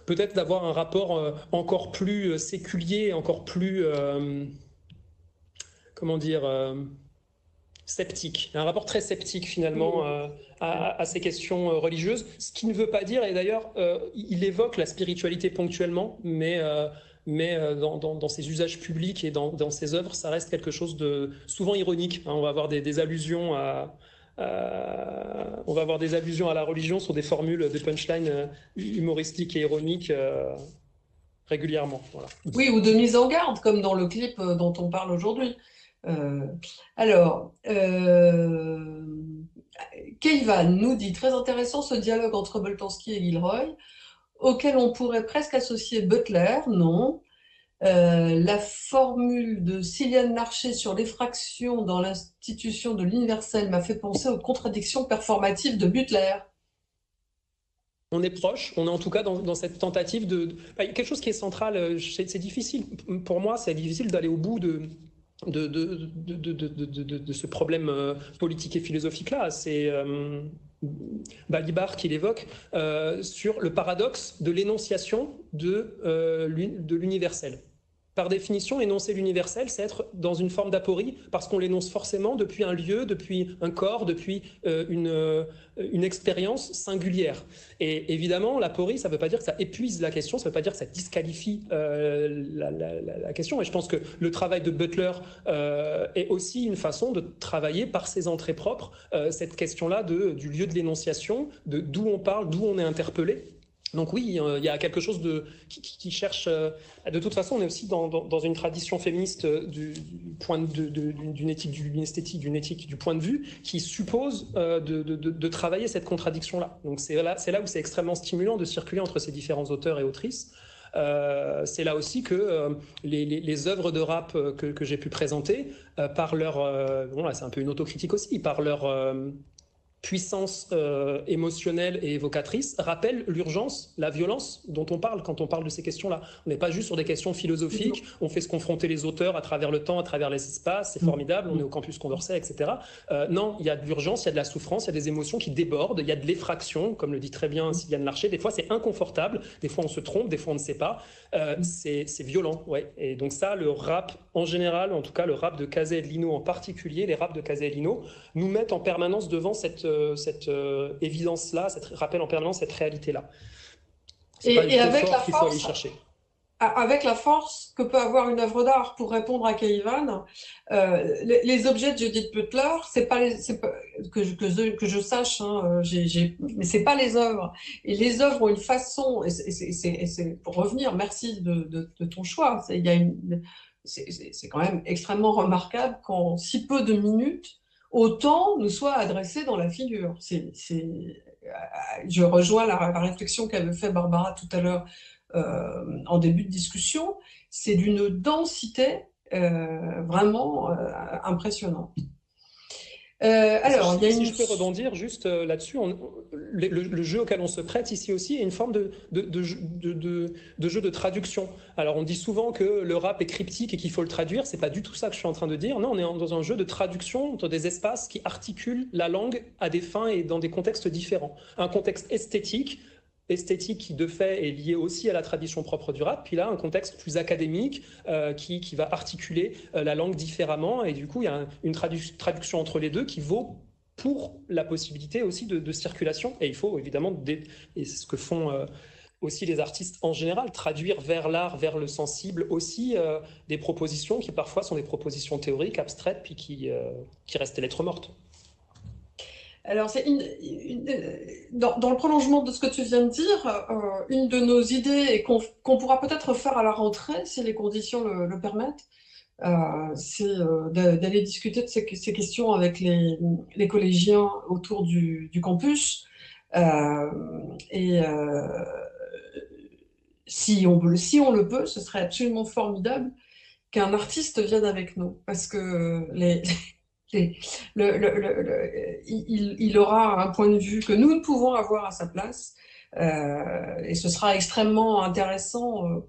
peut-être d'avoir un rapport euh, encore plus euh, séculier, encore plus, euh, comment dire, sceptique, un rapport très sceptique finalement euh, à, à, ces questions religieuses, ce qui ne veut pas dire, et d'ailleurs il évoque la spiritualité ponctuellement, mais, mais dans, dans, dans, ses usages publics et dans, dans, ses œuvres, ça reste quelque chose de souvent ironique. Hein, on va avoir des, des allusions à, euh, on va avoir des allusions à la religion sur des formules, des punchlines euh, humoristiques et ironiques euh, régulièrement. Oui, ou de mise en garde, comme dans le clip dont on parle aujourd'hui. Alors, Keivan nous dit très intéressant ce dialogue entre Boltanski et Gilroy, auquel on pourrait presque associer Butler, non, euh, la formule de Ciliane Larcher sur l'effraction dans l'institution de l'universel m'a fait penser aux contradictions performatives de Butler. on est proche, on est en tout cas dans, cette tentative de, bah, quelque chose qui est central. C'est difficile pour moi, c'est difficile d'aller au bout de ce problème politique et philosophique-là. C'est Balibar qui l'évoque sur le paradoxe de l'énonciation de l'universel par définition, énoncer l'universel, c'est être dans une forme d'aporie, parce qu'on l'énonce forcément depuis un lieu, depuis un corps, depuis euh, une, euh, une expérience singulière. Et évidemment, l'aporie, ça ne veut pas dire que ça épuise la question, ça ne veut pas dire que ça disqualifie euh, la, question. Et je pense que le travail de Butler est aussi une façon de travailler par ses entrées propres cette question-là du lieu de l'énonciation, de d'où on parle, d'où on est interpellé. Donc oui, il y a quelque chose de, qui, cherche... Euh, de toute façon, on est aussi dans, une tradition féministe euh, du, point d'une éthique, d'une esthétique, d'une éthique du point de vue qui suppose euh, de, travailler cette contradiction-là. Donc c'est là, là où c'est extrêmement stimulant de circuler entre ces différents auteurs et autrices. c'est là aussi que les, œuvres de rap que, j'ai pu présenter, par leur, bon là c'est un peu une autocritique aussi, par leur puissance euh, émotionnelle et évocatrice rappelle l'urgence, la violence dont on parle quand on parle de ces questions-là. On n'est pas juste sur des questions philosophiques, on fait se confronter les auteurs à travers le temps, à travers les espaces, c'est mm. formidable, on est au campus Condorcet, etc. Euh, non, il y a de l'urgence, il y a de la souffrance, il y a des émotions qui débordent, il y a de l'effraction, comme le dit très bien Sylviane Larcher. Des fois, c'est inconfortable, des fois, on se trompe, des fois, on ne sait pas. Euh, mm. c'est violent, ouais. Et donc ça, le rap en général, en tout cas le rap de Kazé et Lino en particulier, les raps de Kazé et Lino, nous mettent en permanence devant cette cette euh, évidence-là, cette rappel en permanence cette réalité-là. Et, avec la force, chercher. Avec la force que peut avoir une œuvre d'art pour répondre à Kayvan, euh, les, objets de Judith Butler, c'est pas, les, pas que, je, que, je, sache, hein, j mais c'est pas les œuvres. Et les œuvres ont une façon, et c'est pour revenir, merci de, de, ton choix. C'est quand même extrêmement remarquable qu'en si peu de minutes, autant nous soit adressé dans la figure. C'est, je rejoins la, réflexion qu'avait fait Barbara tout à l'heure euh, en début de discussion. C'est d'une densité euh, vraiment euh, impressionnante. Euh, alors, si, il y a je peux rebondir juste euh, là-dessus, le, jeu auquel on se prête ici aussi est une forme de, de, jeu de traduction. Alors, on dit souvent que le rap est cryptique et qu'il faut le traduire. C'est pas du tout ça que je suis en train de dire. Non, on est dans un jeu de traduction entre des espaces qui articulent la langue à des fins et dans des contextes différents. Un contexte esthétique esthétique qui de fait est liée aussi à la tradition propre du rap, puis là un contexte plus académique euh, qui, qui, va articuler euh, la langue différemment, et du coup il y a une traduction entre les deux qui vaut pour la possibilité aussi de, circulation, et il faut évidemment, et c'est ce que font euh, aussi les artistes en général, traduire vers l'art, vers le sensible aussi des propositions qui parfois sont des propositions théoriques, abstraites, puis qui, qui restent lettres mortes. Alors, c'est dans, le prolongement de ce que tu viens de dire, euh, une de nos idées et qu'on pourra peut-être faire à la rentrée, si les conditions le, permettent, euh, c'est euh, d'aller discuter de ces, questions avec les, collégiens autour du, campus. et si on, si on le peut, ce serait absolument formidable qu'un artiste vienne avec nous, parce que les, le, il, aura un point de vue que nous ne pouvons avoir à sa place. Euh, et ce sera extrêmement intéressant euh,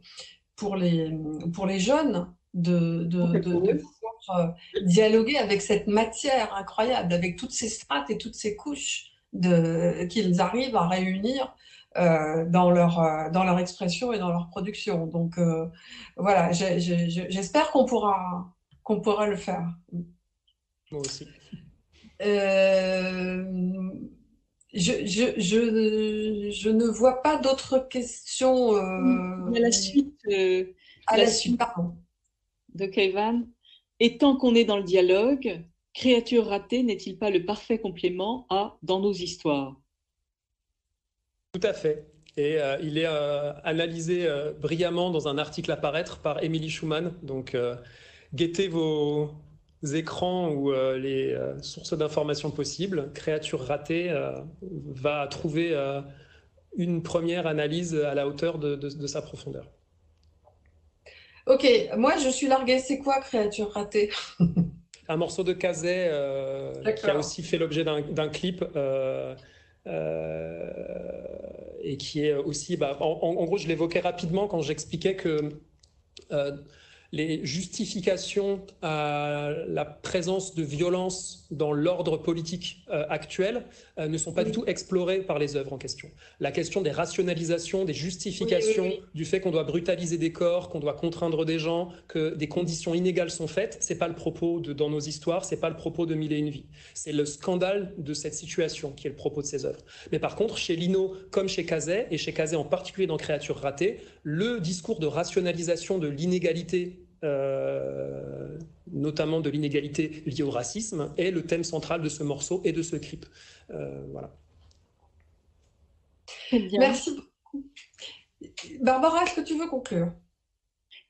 pour les, pour les jeunes de, de, pouvoir euh, dialoguer avec cette matière incroyable, avec toutes ces strates et toutes ces couches qu'ils arrivent à réunir dans, leur, dans leur expression et dans leur production. Donc voilà, j'espère qu'on pourra, qu'on pourra le faire. Moi aussi. Euh, je, je, je, je, ne vois pas d'autres questions. Euh, à la suite, euh, à la, suite, de Kaivan. Et tant qu'on est dans le dialogue, Créature ratée n'est-il pas le parfait complément à Dans nos histoires? Tout à fait. Et il est analysé brillamment dans un article à paraître par Émilie Schumann. Donc, guettez vos, écrans ou euh, les euh, sources d'informations possibles, Créature ratée euh, va trouver une première analyse à la hauteur de, sa profondeur. Ok, moi je suis larguée. C'est quoi Créature ratée? Un morceau de Kazé qui a aussi fait l'objet d'un clip. et qui est aussi, bah, en, gros, je l'évoquais rapidement quand j'expliquais que les justifications à la présence de violence dans l'ordre politique euh, actuel euh, ne sont pas du tout explorées par les œuvres en question. La question des rationalisations, des justifications du fait qu'on doit brutaliser des corps, qu'on doit contraindre des gens, que des conditions inégales sont faites, c'est pas le propos de, dans nos histoires, c'est pas le propos de Mille et une vies. C'est le scandale de cette situation qui est le propos de ces œuvres. Mais par contre, chez Lino, comme chez Cazet, et chez Cazet en particulier dans Créatures ratées, le discours de rationalisation de l'inégalité euh, notamment de l'inégalité liée au racisme, est le thème central de ce morceau et de ce clip. Euh, voilà. Merci. Barbara, est-ce que tu veux conclure?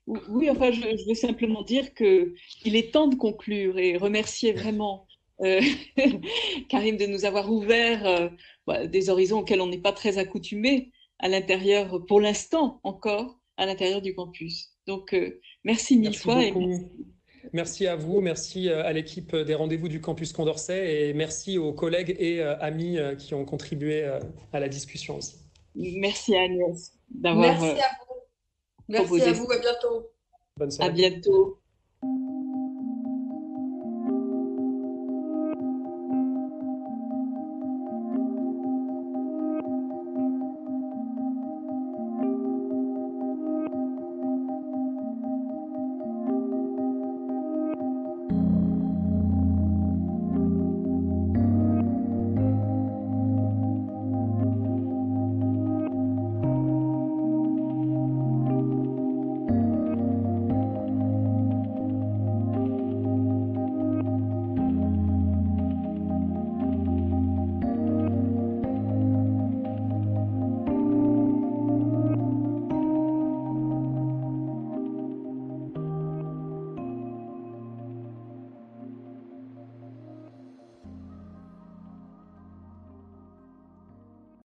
Oui, enfin, je, veux simplement dire qu'il est temps de conclure et remercier vraiment euh, Karim de nous avoir ouvert bah, des horizons auxquels on n'est pas très accoutumé à l'intérieur, pour l'instant encore, à l'intérieur du campus. Donc, euh, merci mille fois. merci. à vous, merci euh, à l'équipe des rendez-vous du campus Condorcet et merci aux collègues et euh, amis qui ont contribué à la discussion aussi. Merci Agnès d'avoir. Merci à vous. Merci à vous, à bientôt. Bonne soirée. À bientôt.